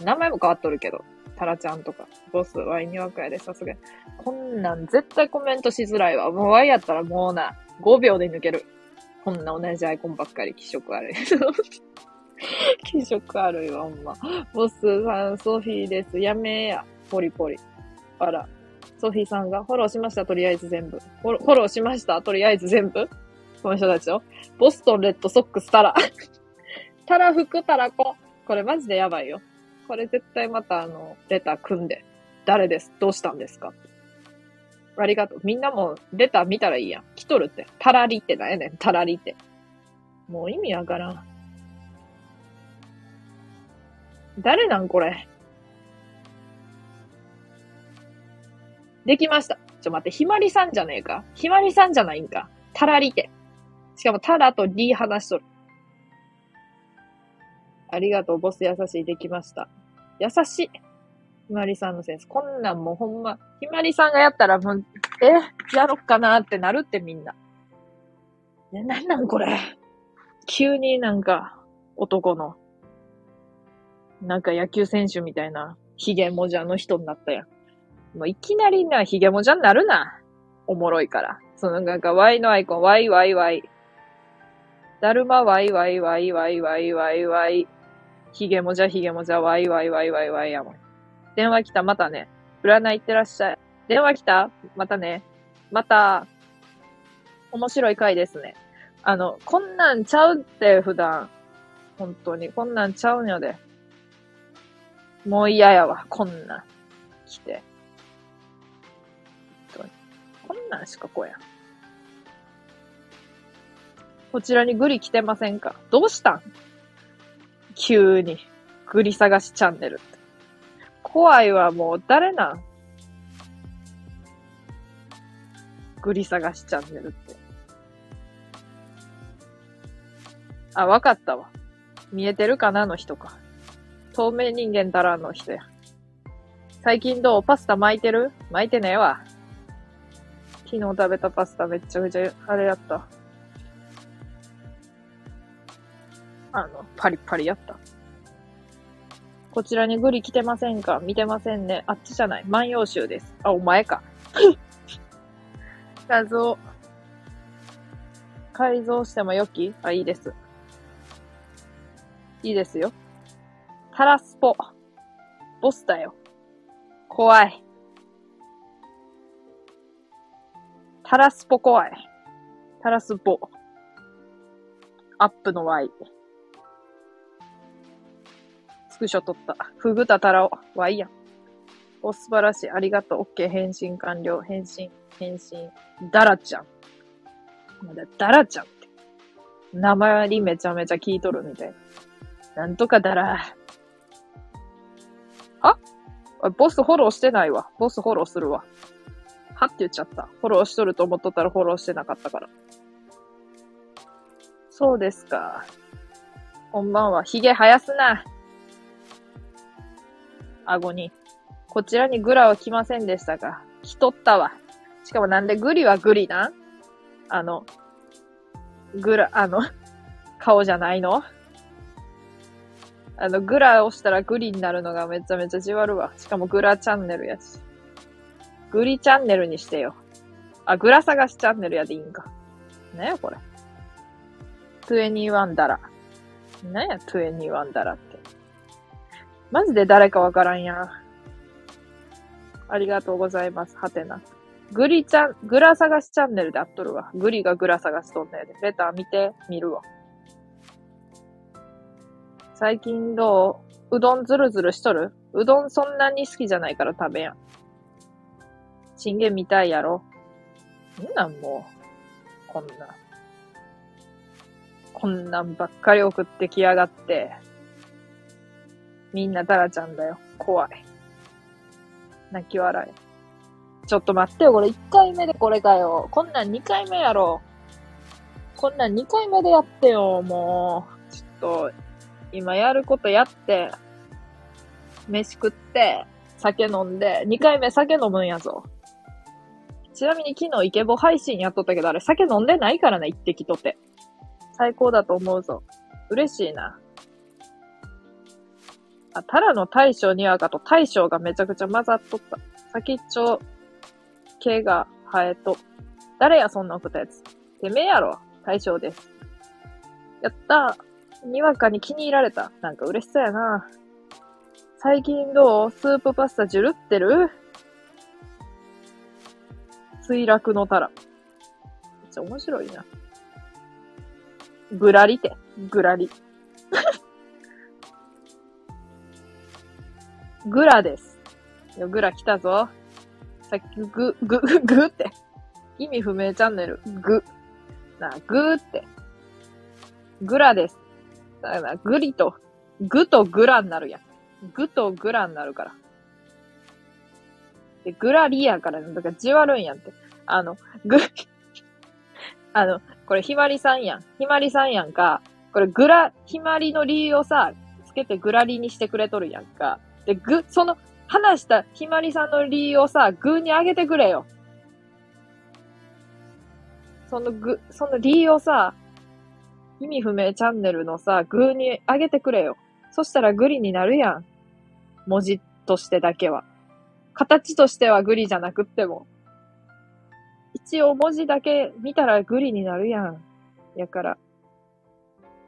[SPEAKER 1] 名前も変わっとるけど。タラちゃんとか、ボス、ワイにわかやで、さすが。こんなん絶対コメントしづらいわ。もうワイやったらもうな、5秒で抜ける。こんな同じアイコンばっかり気色悪い。<laughs> 気色悪いわ、ほんま。ボスさん、ソフィーです。やめや。ポリポリ。あら。ソフィーさんがフォローしました、とりあえず全部。フォロフォローしました、とりあえず全部。この人たちよ。ボストンレッドソックスタラ。<laughs> タラ服タラコ。これマジでやばいよ。これ絶対またあの、レター組んで、誰です？どうしたんですか？ありがとう。みんなもレター見たらいいやん。来とるって。タラリってなんやねん。タラリって。もう意味わからん。誰なんこれ？できました。ちょ待って、ひまりさんじゃねえか？ひまりさんじゃないんか。タラリて。しかもタラとリー話しとる。ありがとう、ボス優しい、できました。優しい。ひまりさんのセンス。こんなんもうほんま、ひまりさんがやったらもう、え、やろっかなってなるってみんな。え、なんなんこれ？急になんか、男の、なんか野球選手みたいな、ヒゲもじゃの人になったやん。もういきなりな、ヒゲもじゃになるな。おもろいから。そのなんか Y のアイコン、Y、Y、Y。だるま、Y、Y、Y、Y、Y、Y、Y。ひげもじゃひげもじゃ、わいわいわいわいわいやもん。電話来た、またね。占い行ってらっしゃい。電話来た？またね。また、面白い回ですね。あの、こんなんちゃうって普段。本当に。こんなんちゃうんやで。もう嫌やわ、こんなん。来て。こんなんしか来やん。こちらにグリ来てませんか？どうしたん？急に。グリ探しチャンネルって。怖いわ、もう誰なん？グリ探しチャンネルって。あ、わかったわ。見えてるかなの人か。透明人間だらの人や。最近どう？パスタ巻いてる？巻いてねえわ。昨日食べたパスタめっちゃくちゃあれやった。あの、パリパリやった。こちらにグリ来てませんか？見てませんね。あっちじゃない。万葉集です。あ、お前か。<laughs> 画像。改造してもよき？あ、いいです。いいですよ。タラスポ。ボスだよ。怖い。タラスポ怖い。タラスポ。アップの Y。スクショ撮った。フグタタラオ。Y やん。お、素晴らしい。ありがとう。OK。返信完了。返信。返信。ダラちゃん。まだ、ダラちゃんって。名前にめちゃめちゃ聞いとるみたいな。なんとかだら。あボスフォローしてないわ。ボスフォローするわ。はって言っちゃった。フォローしとると思っとったらフォローしてなかったから。そうですか。こんばんは。髭生やすな。顎に。こちらにグラは来ませんでしたが。来とったわ。しかもなんでグリはグリなん？あの、グラ、あの、<laughs> 顔じゃないの？あの、グラ押したらグリになるのがめちゃめちゃじわるわ。しかもグラチャンネルやし。グリチャンネルにしてよ。あ、グラ探しチャンネルやでいいんか。なやこれ？21ダラ。なんや？21ダラって。マジで誰かわからんや。ありがとうございます。はてな。グリちゃん、グラ探しチャンネルであっとるわ。グリがグラ探しとんねで。レター見て、見るわ。最近どう？うどんずるずるしとる？うどんそんなに好きじゃないから食べやん。チンゲン見たいやろんなんもう、こんな。こんなんばっかり送ってきやがって。みんなタラちゃんだよ。怖い。泣き笑い。ちょっと待ってよ、これ1回目でこれかよ。こんなん2回目やろ。こんなん2回目でやってよ、もう。ちょっと、今やることやって、飯食って、酒飲んで、2回目酒飲むんやぞ。ちなみに昨日イケボ配信やっとったけど、あれ酒飲んでないからな、一滴とて。最高だと思うぞ。嬉しいな。あ、タラの大将にわかと大将がめちゃくちゃ混ざっとった。先っちょ、毛が生えと。誰や、そんな送ったやつ。てめえやろ。大将です。やった。にわかに気に入られた。なんか嬉しそうやな。最近どう？スープパスタジュルってる？墜落のタラ。めっちゃ面白いな。ぐらりて。ぐらり。<laughs> グラです。よ、グラ来たぞ。さっき、ぐ、ぐ、ぐ、ぐって。意味不明チャンネル。ぐ。なあ、ぐって。グラです。だから、グリと、グとグラになるやん。グとグラになるから。で、グラリやから、ね、だかじわるんやんって。あの、グ、あの、これひまりさんやん。ひまりさんやんか。これグラ、ひまりの理由をさ、つけてグラリにしてくれとるやんか。で、ぐ、その、話したひまりさんの理由をさ、グにあげてくれよ。そのぐ、その理由をさ、意味不明チャンネルのさ、グーにあげてくれよ。そしたらグリになるやん。文字としてだけは。形としてはグリじゃなくっても。一応文字だけ見たらグリになるやん。やから。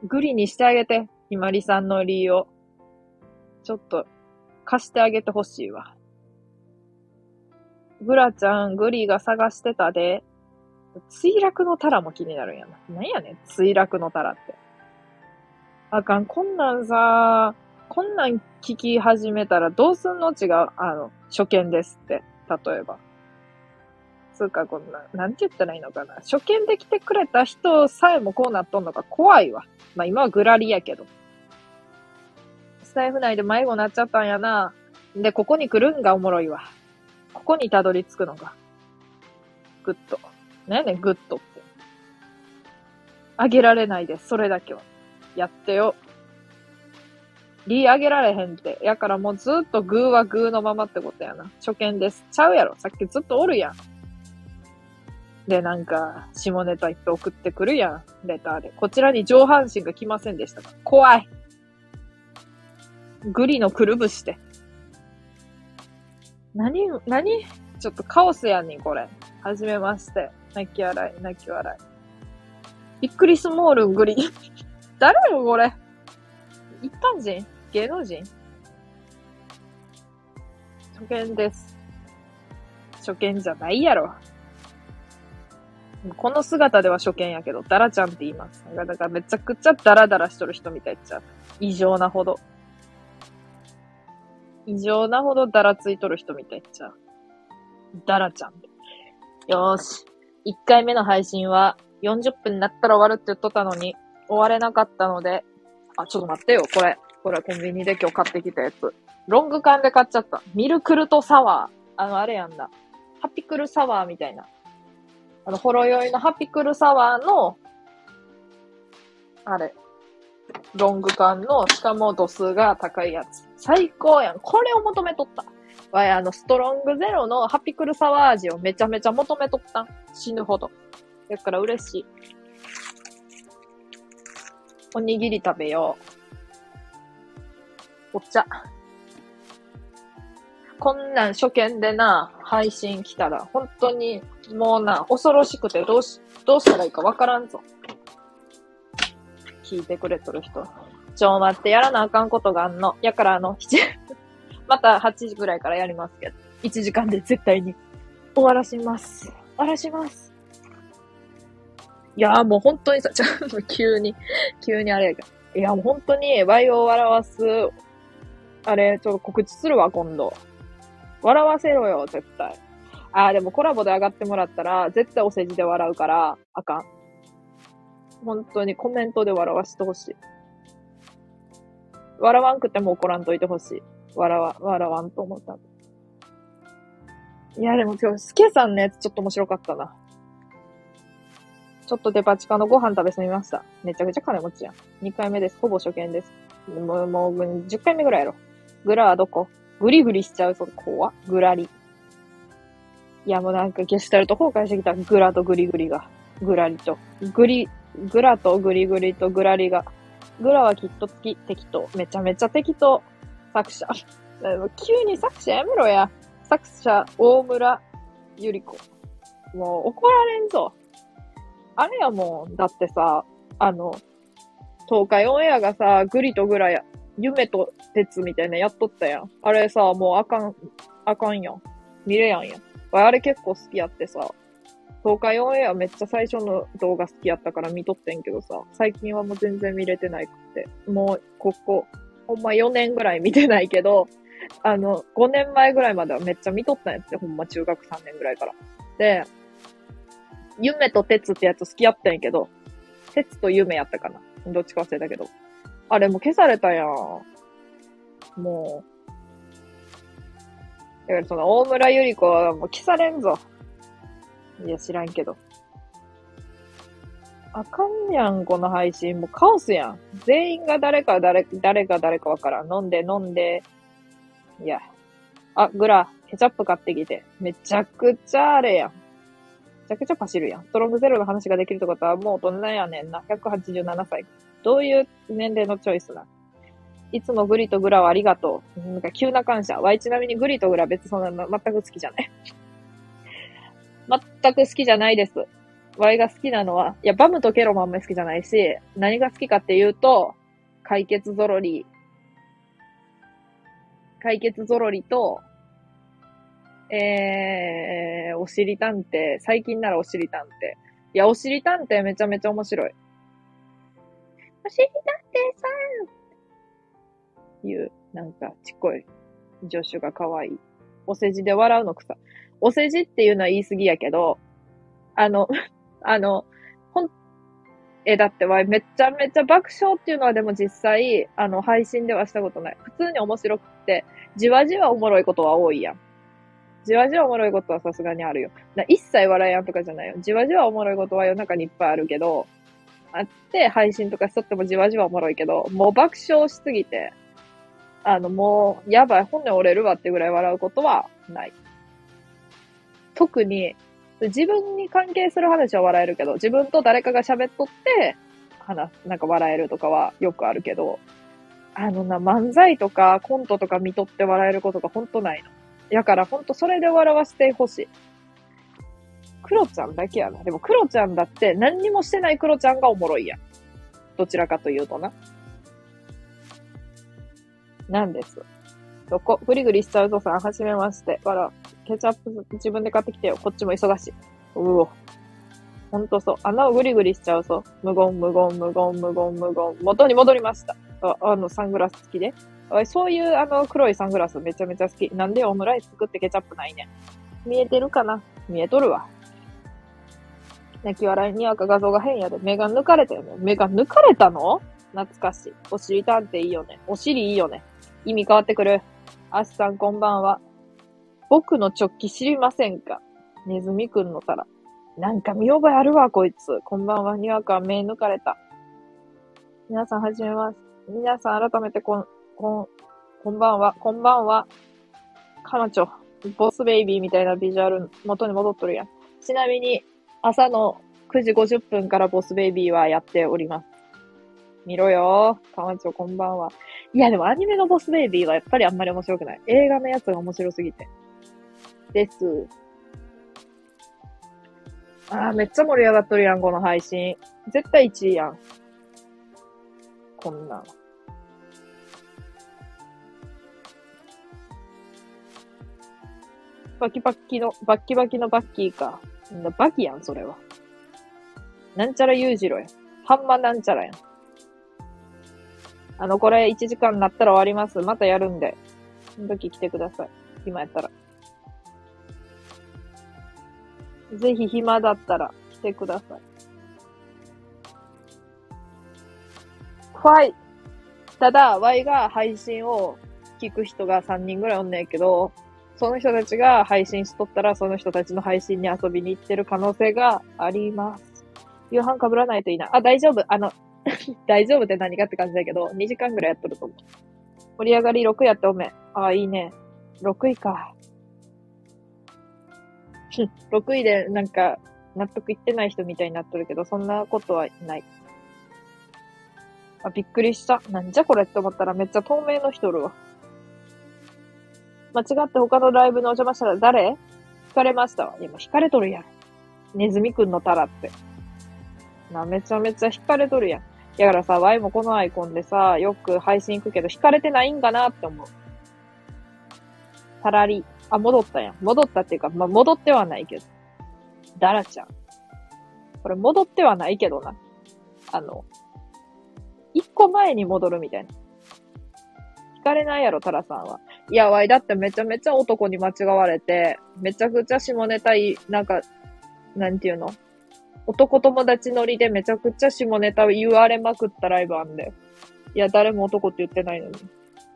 [SPEAKER 1] グリにしてあげて、ひまりさんの理由を。ちょっと、貸してあげてほしいわ。グラちゃん、グリが探してたで。墜落のタラも気になるんやな。なんやねん、墜落のタラって。あかん。こんなんさ、こんなん聞き始めたらどうすんの？違う。あの、初見ですって。例えば。つうか、こんな、なんて言ったらいいのかな。初見で来てくれた人さえもこうなっとんのか怖いわ。まあ今はグラリやけど。スタイフ内で迷子になっちゃったんやな。で、ここに来るんがおもろいわ。ここにたどり着くのが。グッド。何やねん、グッドって。あげられないです。それだけは。やってよ。リーあげられへんって。やからもうずっとグーはグーのままってことやな。初見です。ちゃうやろ。さっきずっとおるやん。で、なんか、下ネタいっぱい送ってくるやん。レターで。こちらに上半身が来ませんでしたか怖い。グリのくるぶして。何、何？ちょっとカオスやねん、これ。はじめまして。泣き笑い、泣き笑い。びっくりスモールグリ。<laughs> 誰よ、これ？一般人？芸能人？初見です。初見じゃないやろ。この姿では初見やけど、ダラちゃんって言います。だからめちゃくちゃダラダラしとる人みたいっちゃ。異常なほど。異常なほどダラついとる人みたいっちゃう。ダラちゃん。よーし。1回目の配信は40分になったら終わるって言っとったのに、終われなかったので、あ、ちょっと待ってよ、これ。これコンビニで今日買ってきたやつ。ロング缶で買っちゃった。ミルクルトサワー。あの、あれやんだ。ハピクルサワーみたいな。あの、ほろ酔いのハピクルサワーの、あれ。ロング缶の、しかも度数が高いやつ。最高やん。これを求めとった。わい、あの、ストロングゼロのハピクルサワー味をめちゃめちゃ求めとった。死ぬほど。だから嬉しい。おにぎり食べよう。お茶。こんなん初見でな、配信来たら、本当に、もうな、恐ろしくてどうし、どうしたらいいかわからんぞ。聞いてくれとる人。ちょ、待って、やらなあかんことがあんの。やからあの、7、<laughs> また8時ぐらいからやりますけど、1時間で絶対に終わらします。終わらします。いやもう本当にさ、ちょっと急に、<laughs> 急にあれやけど。いやもう本当に、ワイオを笑わす、あれ、ちょっと告知するわ、今度。笑わせろよ、絶対。あー、でもコラボで上がってもらったら、絶対お世辞で笑うから、あかん。本当にコメントで笑わしてほしい。笑わんくても怒らんといてほしい。笑わ、笑わんと思った。いや、でも今日、スケさんのやつちょっと面白かったな。ちょっとデパ地下のご飯食べすみました。めちゃくちゃ金持ちやん。2回目です。ほぼ初見です。もう、もう、10回目ぐらいやろ。グラはどこ？グリグリしちゃう、そ怖グラリ。いや、もうなんかゲスタルト崩壊してきた。グラとグリグリが。グラリと。グリ、グラとグリグリとグラリが。グラはきっと好き、適当。めちゃめちゃ適当。作者。急に作者やめろや。作者、大村ゆり子。もう怒られんぞ。あれやもん。だってさ、あの、東海オンエアがさ、グリとグラや、夢と鉄みたいなやっとったやん。あれさ、もうあかん、あかんやん。見れやんやん。あれ結構好きやってさ、東海オンエアめっちゃ最初の動画好きやったから見とってんけどさ、最近はもう全然見れてないくて。もう、ここ、ほんま4年ぐらい見てないけど、あの、5年前ぐらいまではめっちゃ見とったんやって、ほんま中学3年ぐらいから。で、夢と鉄ってやつ好きやったんやけど、鉄と夢やったかな。どっちか忘れたけど。あれも消されたやん。もう。だからその大村ゆり子はもう消されんぞ。いや、知らんけど。あかんやん、この配信。もうカオスやん。全員が誰か誰、誰か誰かわからん。飲んで飲んで。いや。あ、グラ、ケチャップ買ってきて。めちゃくちゃあれやん。めちゃくちゃパシるやん。ストロングゼロの話ができるってことはもう大人やねんな。187歳。どういう年齢のチョイスないつもグリとグラはありがとう。なんか急な感謝。わいちなみにグリとグラ別そんな全く好きじゃない。全く好きじゃないです。ワイが好きなのは、いや、バムとケロもあんまり好きじゃないし、何が好きかっていうと、解決ゾロリ。解決ゾロリと、えー、おしり探偵。最近ならおしり探偵。いや、おしり探偵めちゃめちゃ面白い。おしり探偵さんいう、なんか、ちっこい助手が可愛い。お世辞で笑うのくさ。お世辞っていうのは言い過ぎやけど、あの、<laughs> あの、ほん、え、だってわ、めちゃめちゃ爆笑っていうのはでも実際、あの、配信ではしたことない。普通に面白くって、じわじわおもろいことは多いやん。じわじわおもろいことはさすがにあるよ。な一切笑いやんとかじゃないよ。じわじわおもろいことは世の中にいっぱいあるけど、あって、配信とかしとってもじわじわおもろいけど、もう爆笑しすぎて、あの、もう、やばい、本音折れるわってぐらい笑うことはない。特に、自分に関係する話は笑えるけど、自分と誰かが喋っとって、話、なんか笑えるとかはよくあるけど、あのな、漫才とかコントとか見とって笑えることがほんとないの。やからほんとそれで笑わせてほしい。クロちゃんだけやな。でもクロちゃんだって何にもしてないクロちゃんがおもろいやん。どちらかというとな。なんです。どこぐりぐりしちゃうとさん、はじめまして。わら、ケチャップ自分で買ってきてよ。こっちも忙しい。うお。ほんとそう。穴をぐりぐりしちゃうと、無言、無言、無言、無言、無言。元に戻りました。ああの、サングラス付きで。そういうあの黒いサングラスめちゃめちゃ好き。なんでオムライス作ってケチャップないねん。見えてるかな？見えとるわ。泣き笑いにわか画像が変やで。目が抜かれたよね。目が抜かれたの？懐かしい。お尻探偵いいよね。お尻いいよね。意味変わってくる。アシさんこんばんは。僕の直帰知りませんか？ネズミくんの皿。なんか見覚えあるわ、こいつ。こんばんは。にわか目抜かれた。皆さんはじめます。皆さん改めてこん、こん、こんばんは、こんばんは。彼女、ボスベイビーみたいなビジュアル元に戻っとるやん。ちなみに、朝の9時50分からボスベイビーはやっております。見ろよ。彼女、こんばんは。いや、でもアニメのボスベイビーはやっぱりあんまり面白くない。映画のやつが面白すぎて。です。あー、めっちゃ盛り上がっとるやん、この配信。絶対1位やん。こんなん。バキバキの、バキバキのバッキーか。バキやん、それは。なんちゃら裕次郎やん。ハンマなんちゃらやん。あの、これ1時間になったら終わります。またやるんで。その時来てください。暇やったら。ぜひ暇だったら来てください。ファイ。ただ、Y が配信を聞く人が3人ぐらいおんねんけど、その人たちが配信しとったら、その人たちの配信に遊びに行ってる可能性があります。夕飯被らないといいな。あ、大丈夫。あの、<laughs> 大丈夫って何かって感じだけど、2時間ぐらいやっとると思う。盛り上がり6やっておめ。あ、いいね。6位か。<laughs> 6位でなんか、納得いってない人みたいになっとるけど、そんなことはない。あ、びっくりした。なんじゃこれって思ったらめっちゃ透明の人おるわ。間違って他のライブのお邪魔したら誰？引かれましたわ。いや、もう引かれとるやん。ネズミくんのタラって。な、めちゃめちゃ引かれとるやん。だからさ、ワイもこのアイコンでさ、よく配信行くけど、引かれてないんかなって思う。タラリ。あ、戻ったやん。戻ったっていうか、まあ、戻ってはないけど。ダラちゃん。これ戻ってはないけどな。あの、一個前に戻るみたいな。引かれないやろ、タラさんは。いや、わい、だってめちゃめちゃ男に間違われて、めちゃくちゃ下ネタい、なんか、なんていうの？男友達乗りでめちゃくちゃ下ネタ言われまくったライブあんだよ。いや、誰も男って言ってないのに。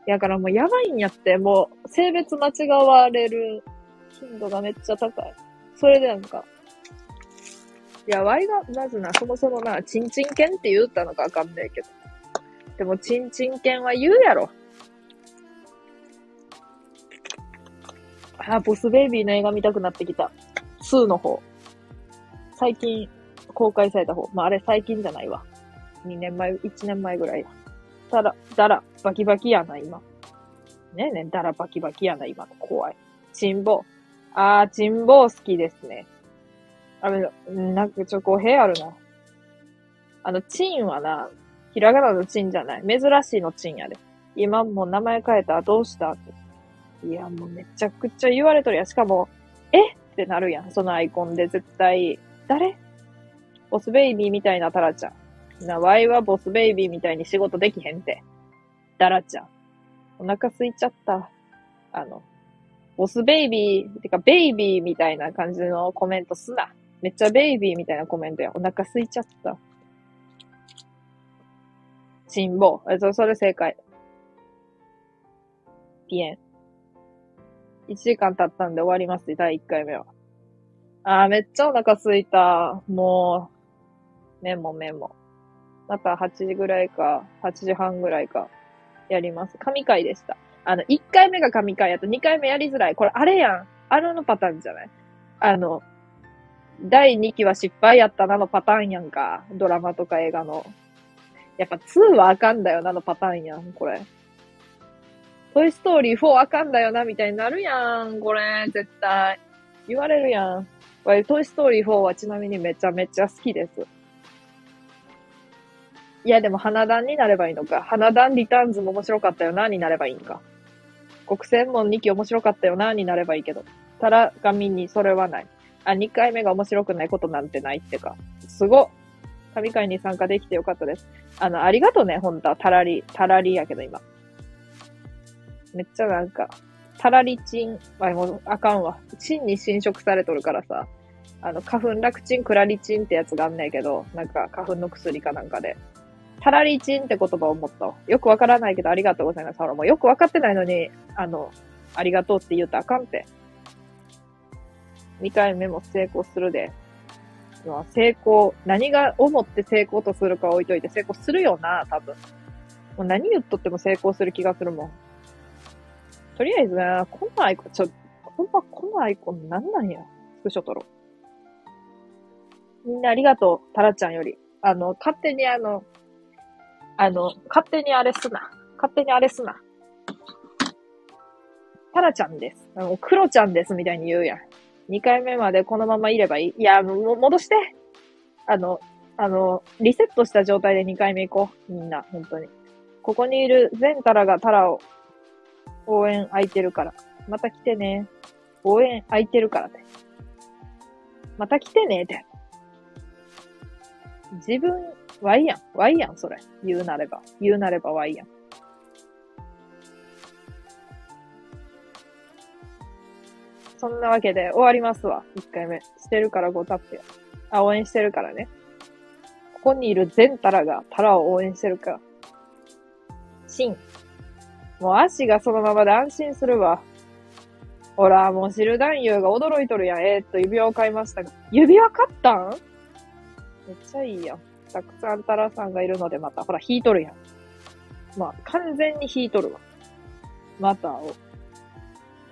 [SPEAKER 1] やからもうやばいんやって、もう性別間違われる頻度がめっちゃ高い。それでなんか、いや、ワイが、まずな、そもそもな、チンチン犬って言ったのかわかんないけど。でも、チンチン犬は言うやろ。あ、ボスベイビーの映画見たくなってきた。2の方。最近公開された方。まあ、あれ最近じゃないわ。2年前、1年前ぐらいだ。ただ、だら、バキバキやな、今。ねえねえ、だらバキバキやな、今の。怖い。チンボ。あー、チンボ好きですね。あれ、なんかちょっと語弊あるな。あの、チンはな、ひらがなのチンじゃない。珍しいのチンやで。今もう名前変えたどうしたって。いや、もうめちゃくちゃ言われとるやん。しかも、え？ってなるやん。そのアイコンで絶対。誰？ボスベイビーみたいなタラちゃん。な、ワイはボスベイビーみたいに仕事できへんて。ダラちゃん。お腹空いちゃった。あの、ボスベイビー、てかベイビーみたいな感じのコメントすな。めっちゃベイビーみたいなコメントや。お腹空いちゃった。辛抱。え、そそれ正解。ピエン。1時間経ったんで終わります、第1回目は。あー、めっちゃお腹空いた。もう、メモメモ。また8時ぐらいか、8時半ぐらいか、やります。神回でした。あの、1回目が神回やと2回目やりづらい。これあれやん。あれのパターンじゃない？あの、第2期は失敗やったなのパターンやんか。ドラマとか映画の。やっぱ2はあかんだよなのパターンやん、これ。トイストーリー4あかんだよな、みたいになるやん、これ、絶対。言われるやん。これトイストーリー4はちなみにめちゃめちゃ好きです。いや、でも花壇になればいいのか。花壇リターンズも面白かったよな、になればいいんか。国選門2期面白かったよな、になればいいけど。たら紙にそれはない。あ、2回目が面白くないことなんてないってか。すご神会に参加できてよかったです。あの、ありがとね、ほんとは。たらり、たらりやけど今。めっちゃなんか、たらりチン、あ、もうあかんわ。チンに侵食されとるからさ。あの、花粉楽チン、クラリチンってやつがあんねんけど、なんか花粉の薬かなんかで。タラリーチンって言葉を思った。よくわからないけどありがとうございます。ほら、もうよくわかってないのに、あの、ありがとうって言うとあかんって。2回目も成功するで。成功、何が思って成功とするか置いといて成功するよな、多分。もう何言っとっても成功する気がするもん。とりあえずな、このアイコン、ちょ、ほんまこのアイコンなんなんや。スクショ撮ろう。みんなありがとう、タラちゃんより。あの、勝手にあの、あの、勝手にあれすな。勝手にあれすな。タラちゃんです。あの、クロちゃんですみたいに言うやん。2回目までこのままいればいい。いや、も戻して。あの、あの、リセットした状態で2回目行こう。みんな、本当に。ここにいる全タラがタラを応援空いてるから。また来てね。応援空いてるからって。また来てねって。自分ワイやん。ワイやん、それ。言うなれば。言うなればワイやん。そんなわけで終わりますわ。1回目。してるから5タップや。あ、応援してるからね。ここにいる全タラがタラを応援してるから。シン。もう足がそのままで安心するわ。ほら、もうシル男優が驚いとるやん。えー、っと、指輪を買いましたが。指輪買ったん？めっちゃいいやん。たくさんタラさんがいるのでまた、ほら、引いとるやん。まあ、完全に引いとるわ。またを。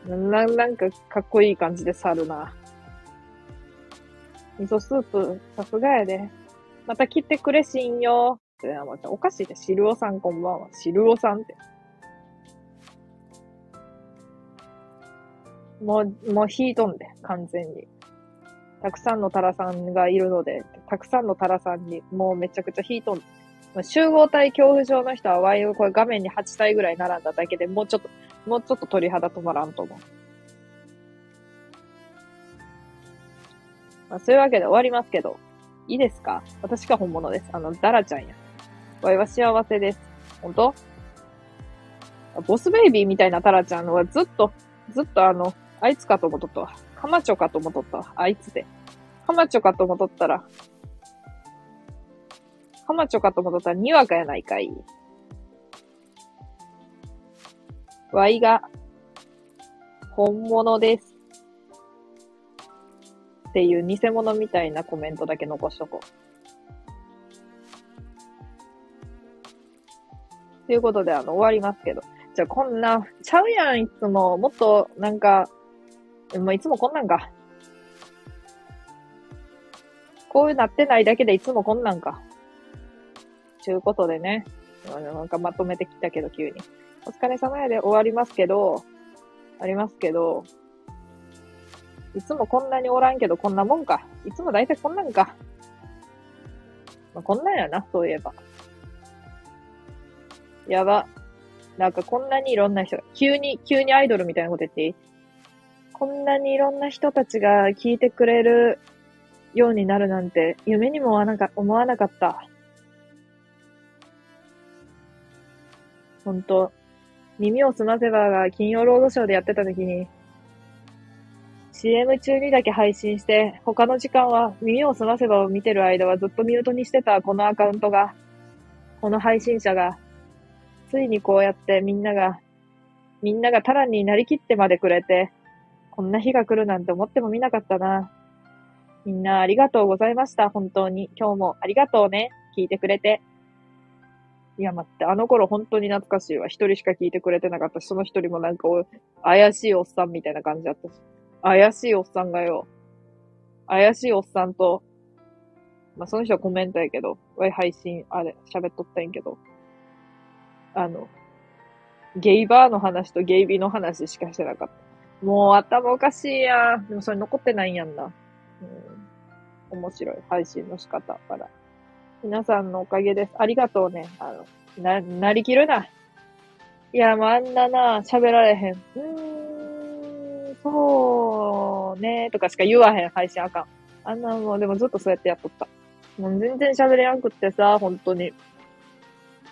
[SPEAKER 1] な、なんか、かっこいい感じで去るな。味噌スープ、さすがやで。また来てくれしんよ。ってまたおかしいで。しるおさんこんばんは。しるおさんって。もう、もう引いとんで、完全に。たくさんのタラさんがいるので、たくさんのタラさんにもうめちゃくちゃヒート集合体恐怖症の人はワイをこれ画面に8体ぐらい並んだだけでもうちょっと、もうちょっと鳥肌止まらんと思う。まあ、そういうわけで終わりますけど、いいですか？私が本物です。あの、ダラちゃんや。ワイは幸せです。本当？ボスベイビーみたいなタラちゃんはずっと、ずっとあの、あいつかと思っとったわ。カマチョかと思っとったわ。あいつで。カマチョかと思っとったら、カマチョかと思っとったらにわかやないかい。ワイが、本物です。っていう偽物みたいなコメントだけ残しとこう。ということで、あの、終わりますけど。じゃあ、こんな、ちゃうやん、いつも。もっと、なんか、もういつもこんなんか。こういうなってないだけでいつもこんなんか。ちゅうことでね。なんかまとめてきたけど、急に。お疲れ様やで終わりますけど、ありますけど、いつもこんなにおらんけどこんなもんか。いつも大体こんなんか。まあ、こんなんやな、そういえば。やば。なんかこんなにいろんな人が、急に、急にアイドルみたいなこと言っていい？こんなにいろんな人たちが聞いてくれるようになるなんて夢にも思わなかった。ほんと、耳をすませばが金曜ロードショーでやってた時に、CM 中にだけ配信して、他の時間は耳をすませばを見てる間はずっとミュートにしてたこのアカウントが、この配信者が、ついにこうやってみんなが、みんながタラになりきってまでくれて、こんな日が来るなんて思ってもみなかったな。みんなありがとうございました。本当に。今日もありがとうね。聞いてくれて。いや、待って、あの頃本当に懐かしいわ。一人しか聞いてくれてなかったし、その一人もなんか怪しいおっさんみたいな感じだったし。怪しいおっさんがよ。怪しいおっさんと、まあ、その人はコメントやけど、わい配信、あれ、喋っとったんやけど、あの、ゲイバーの話とゲイビーの話しかしてなかった。もう頭おかしいやん。でもそれ残ってないんやんな。うん。面白い配信の仕方から。皆さんのおかげです。ありがとうね。あの、な、なりきるな。いや、もうあんなな、喋られへん。うーん、そうね、とかしか言わへん配信あかん。あんなもう、でもずっとそうやってやっとった。もう全然喋れやんくってさ、本当に。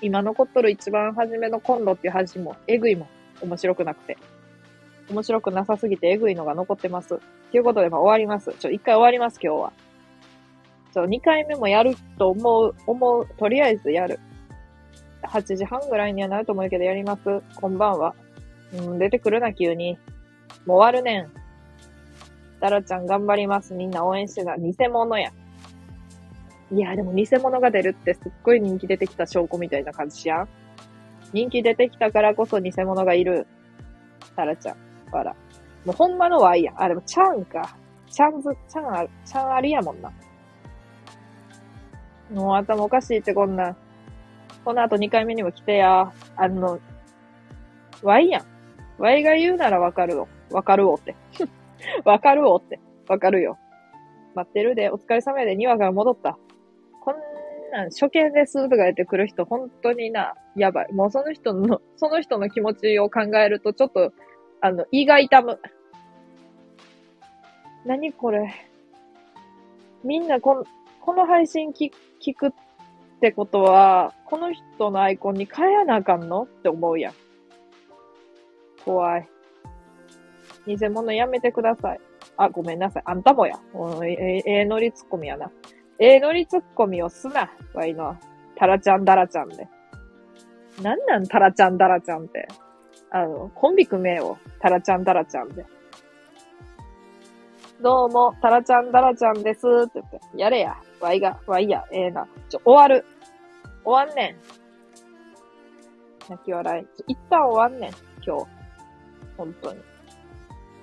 [SPEAKER 1] 今残っとる一番初めのコンロっていう配信も、えぐいもん。面白くなくて。面白くなさすぎてえぐいのが残ってます。ということで、まあ終わります。ちょ、一回終わります、今日は。そう、2回目もやると思う、思う、とりあえずやる。8時半ぐらいにはなると思うけどやります。こんばんは。うん、出てくるな、急に。もう終わるねん。タラちゃん頑張ります。みんな応援してた。偽物や。いや、でも偽物が出るってすっごい人気出てきた証拠みたいな感じやん。人気出てきたからこそ偽物がいる。タラちゃん。ほら。もうほんまのは愛やん。あ、でもちゃんか。ちゃんず、ちゃんある、ちゃんありやもんな。もう頭おかしいってこんな。この後2回目にも来てや。あの、ワイやん。ワイが言うならわかるよ。わかるおって。<laughs> わかるおって。わかるよ。待ってるで、お疲れ様で2話が戻った。こんなん初見ですとか言ってくる人、本当にな、やばい。もうその人の、その人の気持ちを考えると、ちょっと、あの、胃が痛む。何これ。みんなこ、この配信聞聞くってことは、この人のアイコンに変えやなあかんのって思うやん。怖い。偽物やめてください。あ、ごめんなさい。あんたもや。ええー、ノリツッコミやな。ええノリツッコミをすな。わいの。タラちゃんダラちゃんで。なんなんタラちゃんダラちゃんって。あの、コンビ組めよ。タラちゃんダラちゃんで。どうも、タラちゃんダラちゃんです。って言って。やれや。わいが、わいや、ええー、な。ちょ、終わる。終わんねん。泣き笑い。ちょ、一旦終わんねん。今日。本当に。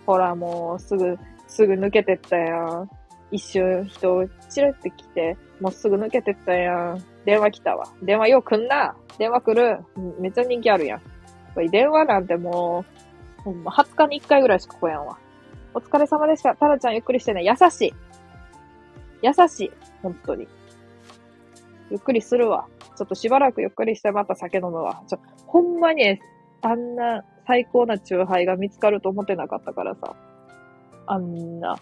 [SPEAKER 1] ほら、もう、すぐ、すぐ抜けてったやん。一瞬、人、チルって来て、もうすぐ抜けてったやん。電話来たわ。電話よう来んな。電話来る。めっちゃ人気あるやん。これ電話なんてもう、ほんま20日に1回ぐらいしか来やんわ。お疲れ様でした。タラちゃんゆっくりしてね。優しい。優しい。本当に。ゆっくりするわ。ちょっとしばらくゆっくりしてまた酒飲むわ。ちょ、ほんまに、あんな最高なチューハイが見つかると思ってなかったからさ。あんな、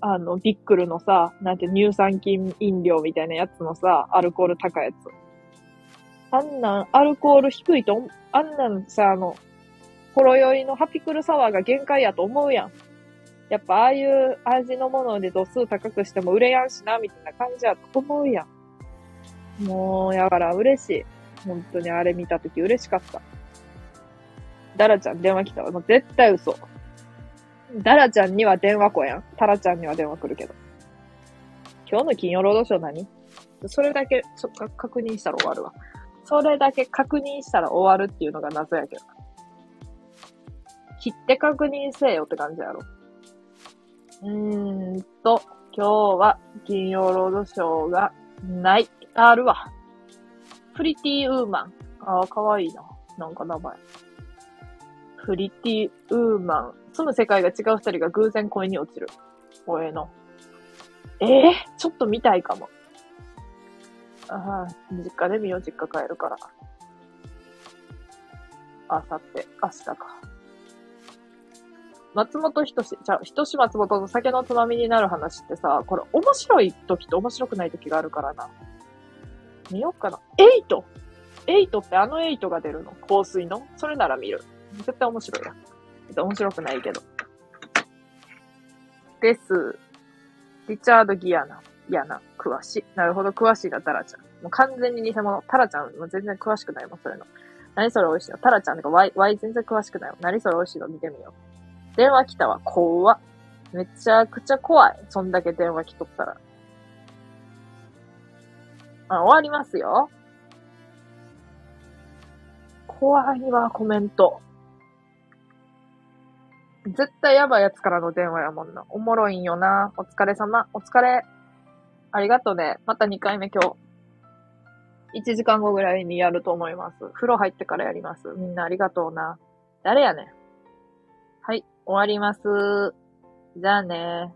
[SPEAKER 1] あの、ビックルのさ、なんて乳酸菌飲料みたいなやつのさ、アルコール高いやつ。あんなん、アルコール低いと、あんなんさ、あの、ほろ酔いのハピクルサワーが限界やと思うやん。やっぱああいう味のもので度数高くしても売れやんしな、みたいな感じやと思うやん。もう、やから嬉しい。本当にあれ見たとき嬉しかった。ダラちゃん電話来たわ。もう絶対嘘。ダラちゃんには電話子やん。タラちゃんには電話来るけど。今日の金曜ロードショー何？それだけ、そっか、確認したら終わるわ。それだけ確認したら終わるっていうのが謎やけど。切って確認せよって感じやろ。うーんと、今日は金曜ロードショーがない。あるわ。プリティウーマン。ああ、かわいいな。なんか名前。プリティウーマン。住む世界が違う二人が偶然恋に落ちる。おえの。ええー、ちょっと見たいかも。ああ、実家で見よう、実家帰るから。あさって、明日か。松本人志、じゃあ、人志松本の酒のつまみになる話ってさ、これ面白い時と面白くない時があるからな。見よっかな。エイトエイトってあのエイトが出るの？香水の？それなら見る。絶対面白いや。面白くないけど。です。リチャード・ギアナ。ギアナ。詳しい。なるほど、詳しいな、タラちゃん。もう完全に偽物。タラちゃんもう全然詳しくないもん、それの。何それ美味しいの？タラちゃんとかワイ、ワイ全然詳しくないわ。何それ美味しいの？見てみよう。電話来たわ。怖っ。めちゃくちゃ怖い。そんだけ電話来とったら。あ、終わりますよ。怖いわ、コメント。絶対やばいやつからの電話やもんな。おもろいんよな。お疲れ様。お疲れ。ありがとうね。また2回目今日。1時間後ぐらいにやると思います。風呂入ってからやります。みんなありがとうな。誰やねん。はい、終わります。じゃあね